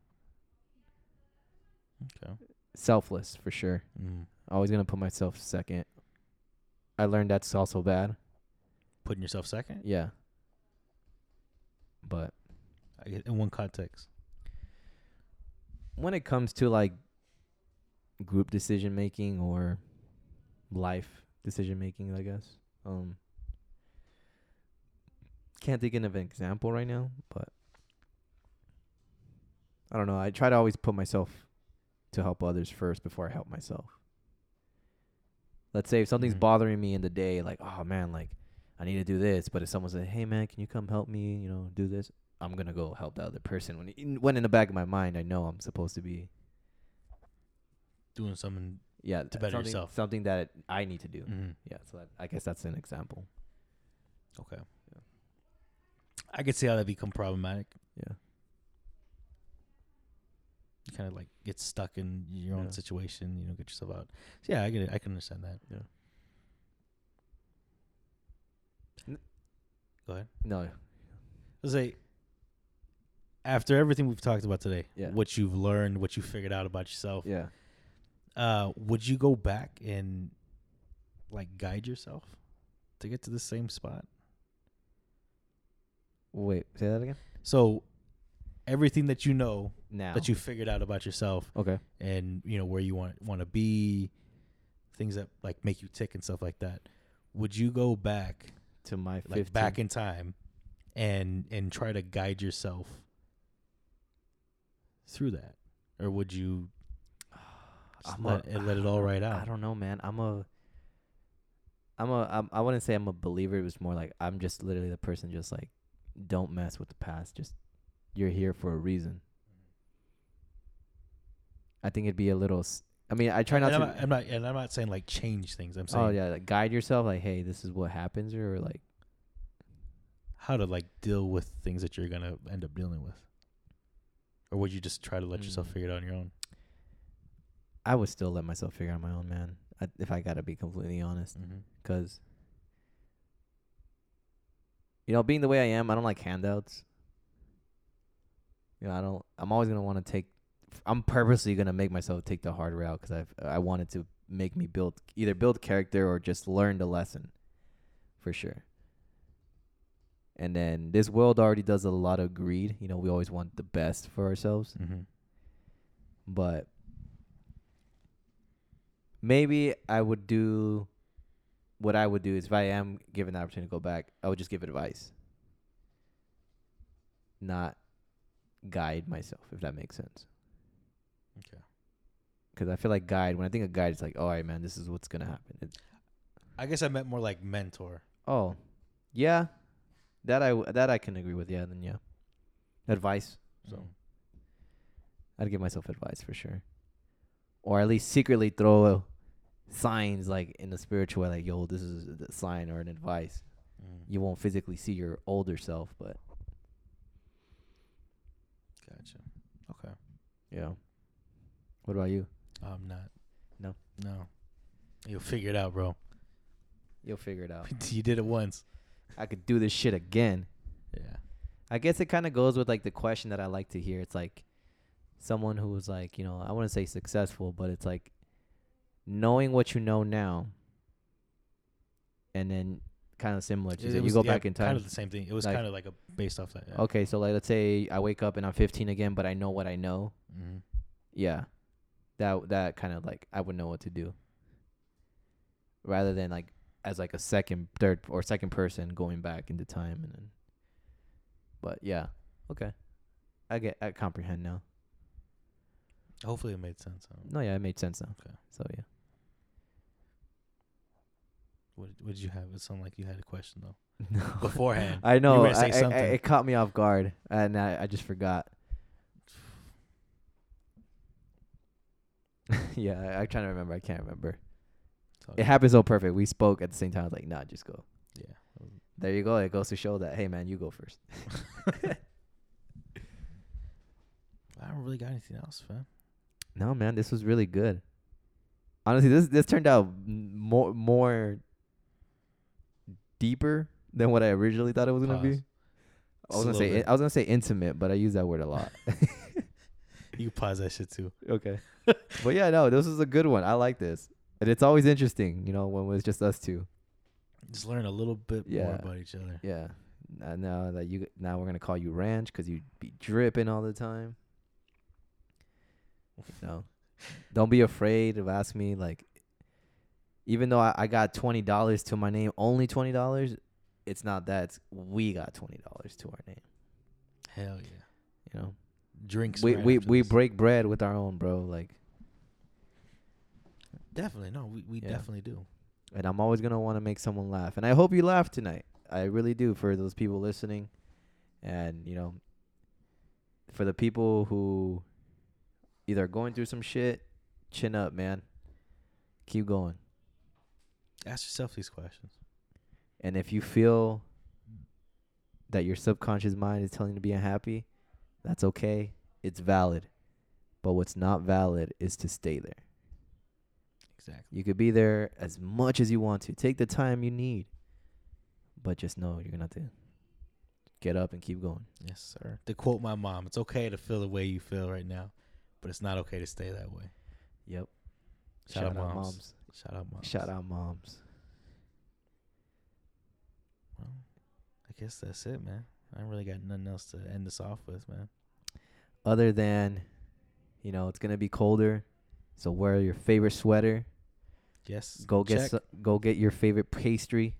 Okay. Selfless for sure. Mm. Always gonna put myself second. I learned that's also bad. Putting yourself second. Yeah. But in one context. when it comes to like group decision making or life decision making, I guess. Um can't think of an example right now, but I don't know. I try to always put myself to help others first before I help myself. Let's say if something's Mhm. bothering me in the day, like, oh man, like I need to do this, but if someone says, "Hey man, can you come help me?" You know, do this. I'm gonna go help the other person. When in, when in the back of my mind, I know I'm supposed to be Doing something. yeah To better something, yourself. something that I need to do. Mm. Yeah, so that, I guess that's an example. Okay. I could see how that become problematic. Yeah, You kind of like get stuck in your own Yeah. situation. You know, get yourself out. So yeah, I get it. I can understand that. yeah. Go ahead. No, Let's say after everything we've talked about today, Yeah. what you've learned, what you figured out about yourself, yeah. Uh, would you go back and like guide yourself to get to the same spot? Wait, say that again. So everything that you know Now that you figured out about yourself okay. and you know where you want want to be, things that like make you tick and stuff like that. Would you go back To my like 15. back in time and and try to guide yourself through that or would you I'm let, a- it, let it all right I don't know, man. I'm a. I'm a. I'm, I wouldn't say I'm a believer. It was more like I'm just literally the person. Just like, don't mess with the past. Just, you're here for a reason. I think it'd be a little. I mean, I try not and to. I'm, not, I'm not and i'm not saying like change things i'm saying oh yeah, like guide yourself. Like, hey, this is what happens, or like, how to like deal with things that you're gonna end up dealing with or would you just try to let yourself Mm. figure it out on your own I would still let myself figure out my own man. I, if I gotta be completely honest, mm-hmm. because you know, being the way I am, I don't like handouts. You know, I don't. I'm always gonna want to take. I'm purposely gonna make myself take the hard route because I've I wanted to make me build either build character or just learn the lesson, for sure. And then this world already does a lot of greed. You know, we always want the best for ourselves, Mm-hmm. but maybe I would do what I would do is if I am given the opportunity to go back, I would just give advice, not guide myself, if that makes sense. okay Because I feel like guide when I think of guide, it's like, oh, all right, man, this is what's gonna happen. It, i guess i meant more like mentor oh, yeah, that I w- that I can agree with. Yeah, then yeah, advice. so So I'd give myself advice for sure, or at least secretly throw signs like in the spiritual way, like, yo, this is a sign or an advice. mm, You won't physically see your older self, but gotcha okay yeah. What about you? i'm not No. no you'll figure it out bro You'll figure it out. you did it once I could do this shit again. yeah I guess it kind of goes with like the question that I like to hear. It's like someone who was like, you know, I wouldn't say successful, but it's like knowing what you know now, and then kind of similar. To It you was- go yeah, back in time. kind of the same thing it was Like- kind of like a based off that yeah. Okay, so like let's say I wake up and I'm 15 again, but I know what I know. mm-hmm. Yeah, that that kind of like I would know what to do. Rather than like as like a second, third, or second person going back into time and then. But yeah, okay, I get I comprehend now. hopefully it made sense No, yeah, it made sense now. Okay. So yeah. What, what did you have it sounded like you had a question though No. beforehand I know. I- I- I- it caught me off guard, and I, I just forgot. yeah, I, I'm trying to remember. I can't remember. It good. happened so perfect. We spoke at the same time. I was like, nah, just go. yeah There you go. It goes to show that, hey, man, you go first. I don't really got anything else, fam. No, man, this was really good. Honestly, this this turned out more more deeper than what I originally thought it was gonna be. I was Just gonna say little. I was gonna say intimate, but I use that word a lot. You can pause that shit too. okay, but yeah, no, this is a good one. I like this, and it's always interesting, you know, when it's just us two. Just learn a little bit more Yeah. about each other. Yeah. Now, uh, now that you now we're gonna call you Ranch because you be dripping all the time. You know, don't be afraid of asking me. Like, even though I, I got twenty dollars to my name, only twenty dollars. It's not that. It's we got twenty dollars to our name. Hell yeah. You know, Drinks. we right we we this. break bread with our own, bro. Like, Definitely no. We we Yeah. definitely do. and I'm always gonna want to make someone laugh, and I hope you laugh tonight. I really do for those people listening, and you know, for the people who either are going through some shit, chin up, man. Keep going, Ask yourself these questions. and if you feel that your subconscious mind is telling you to be unhappy, that's okay. It's valid, but what's not valid is to stay there. Exactly. You could be there as much as you want to. Take the time you need. But just know you're gonna have to get up and keep going. Yes, sir. To quote my mom, it's okay to feel the way you feel right now, but it's not okay to stay that way. Yep. Shout, out, moms. Shout out moms. Shout out moms. Well, I guess that's it, man. I really got nothing else to end this off with, man. Other than, you know, it's gonna be colder, so wear your favorite sweater. Yes. Go get so, go get your favorite pastry.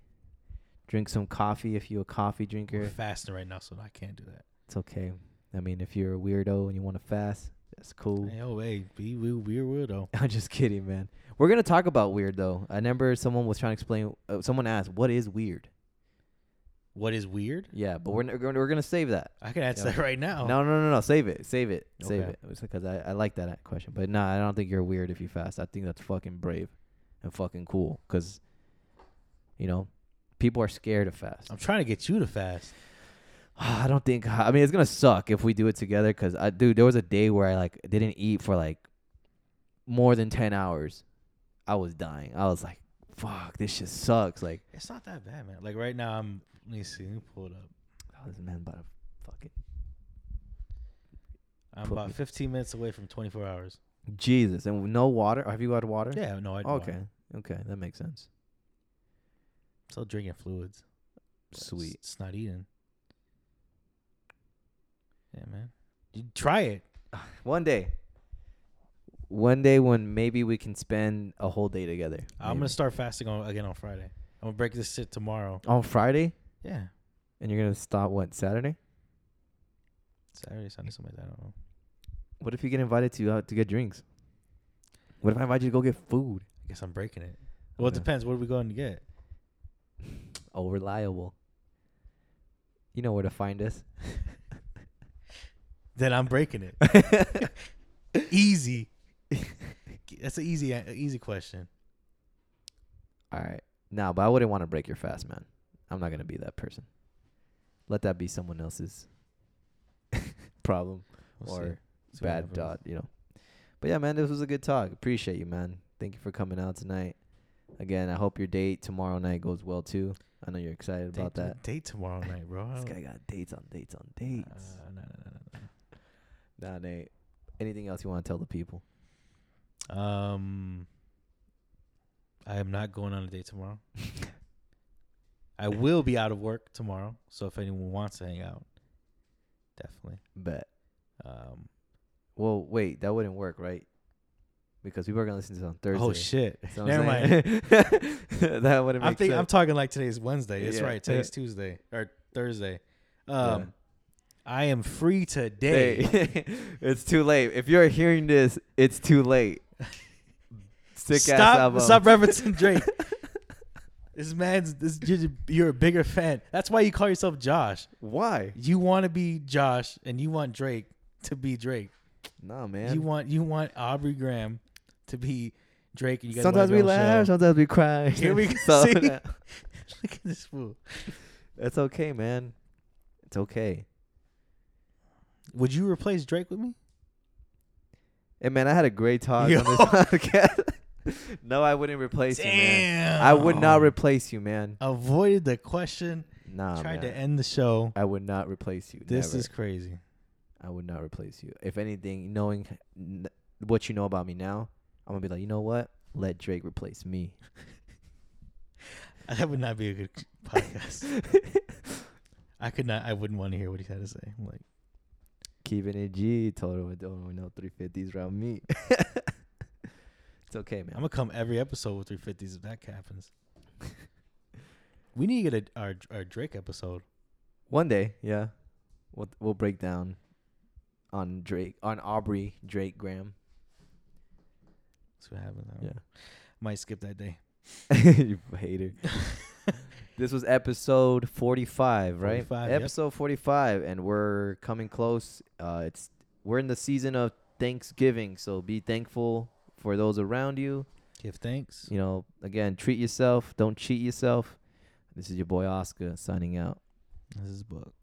Drink some coffee if you're a coffee We're drinker. fasting right now, so I can't do that. It's okay. I mean, if you're a weirdo and you want to fast, that's cool. Hey, oh, hey, be we weird weirdo. I'm just kidding, man. We're gonna talk about weird though. I remember someone was trying to explain. Uh, someone asked, "What is weird?" What is weird? Yeah, but we're n- we're gonna, we're gonna save that. I can answer that right now. No, no, no, no. Save it. Save it. Save Okay. it. It's because I, I like that question. But nah, I don't think you're weird if you fast. I think that's fucking brave and fucking cool. Cause, you know, people are scared of fast. I'm trying to get you to fast. I don't think. I mean, it's gonna suck if we do it together. Cause I, dude, there was a day where I like didn't eat for like more than ten hours. I was dying. I was like, fuck, this shit sucks. Like, It's not that bad, man. Like right now, I'm. Let me see. Let me pull it up. oh, this man about to fucking I'm about me- 15 minutes away from 24 hours. Jesus and no water. Have you had water? Yeah, no, I Okay. Okay, that makes sense. Still drinking fluids. but it's- Sweet. It's, not eating. Yeah, man. You try it. One day. One day when maybe we can spend a whole day together. I'm maybe. gonna start fasting on again on Friday. I'm gonna break this shit tomorrow. on Friday, Yeah, and you're gonna stop what Saturday? Saturday, Sunday, something like that. I don't know. What if you get invited to out to get drinks? What if I invite you to go get food? I guess I'm breaking it. Well, it depends. What are we going to get? Oh, reliable. You know where to find us. Then I'm breaking it. easy. That's an easy, easy question. All right. No, but I wouldn't want to break your fast, man. I'm not gonna be that person. Let that be someone else's problem We'll or bad dot, you know. But yeah, man, this was a good talk. Appreciate you, man. Thank you for coming out tonight. Again, I hope your date tomorrow night goes well too. I know you're excited Date, about that. date tomorrow night, bro. This guy got dates on dates on dates. Uh, no, no, no, no, Nah, Nate. Anything else you want to tell the people? Um, I am not going on a date tomorrow. I will be out of work tomorrow, so if anyone wants to hang out, definitely. Bet. Um, Well, wait, that wouldn't work, right? Because people are gonna listen to this on Thursday. oh shit! So Never mind. that wouldn't I'm think. I'm talking like today's Wednesday. It's Yeah. right. Today's Tuesday or Thursday. Um, Yeah. I am free today. It's too late. If you're hearing this, it's too late. Sick ass stop, album. stop referencing Drake. this man's this you're, a bigger fan. That's why you call yourself Josh. Why? You want to be Josh, and you want Drake to be Drake. Nah, man. You want you want Aubrey Graham to be Drake, and you guys sometimes we laugh, show. sometimes we cry. Here we go. So, See? Look at this fool. it's okay, man. It's okay. Would you replace Drake with me? Hey, man, I had a great talk Yo. on this podcast. no, I wouldn't replace you, man. I would not replace you, man. avoided the question. Nah, tried man. to end the show. I would not replace you. This never. is crazy. I would not replace you. If anything, knowing n- what you know about me now, I'm gonna be like, you know what? Let Drake replace me. That would not be a good podcast. I could not. I wouldn't want to hear what he had to say. I'm like, Keeping it G. Told him, don't know 350s around me. It's okay, man. I'm gonna come every episode with 350s if that happens. we need to get a, our our Drake episode. One day, yeah, we'll we'll break down on Drake, on Aubrey Drake Graham. See what don't Yeah. know. Might skip that day. you hater. this was episode 45, right? 45, yep. episode 45 and we're coming close. Uh it's we're in the season of Thanksgiving, so be thankful for those around you. Give thanks. You know, again, treat yourself, don't cheat yourself. This is your boy Oscar signing out. This is book.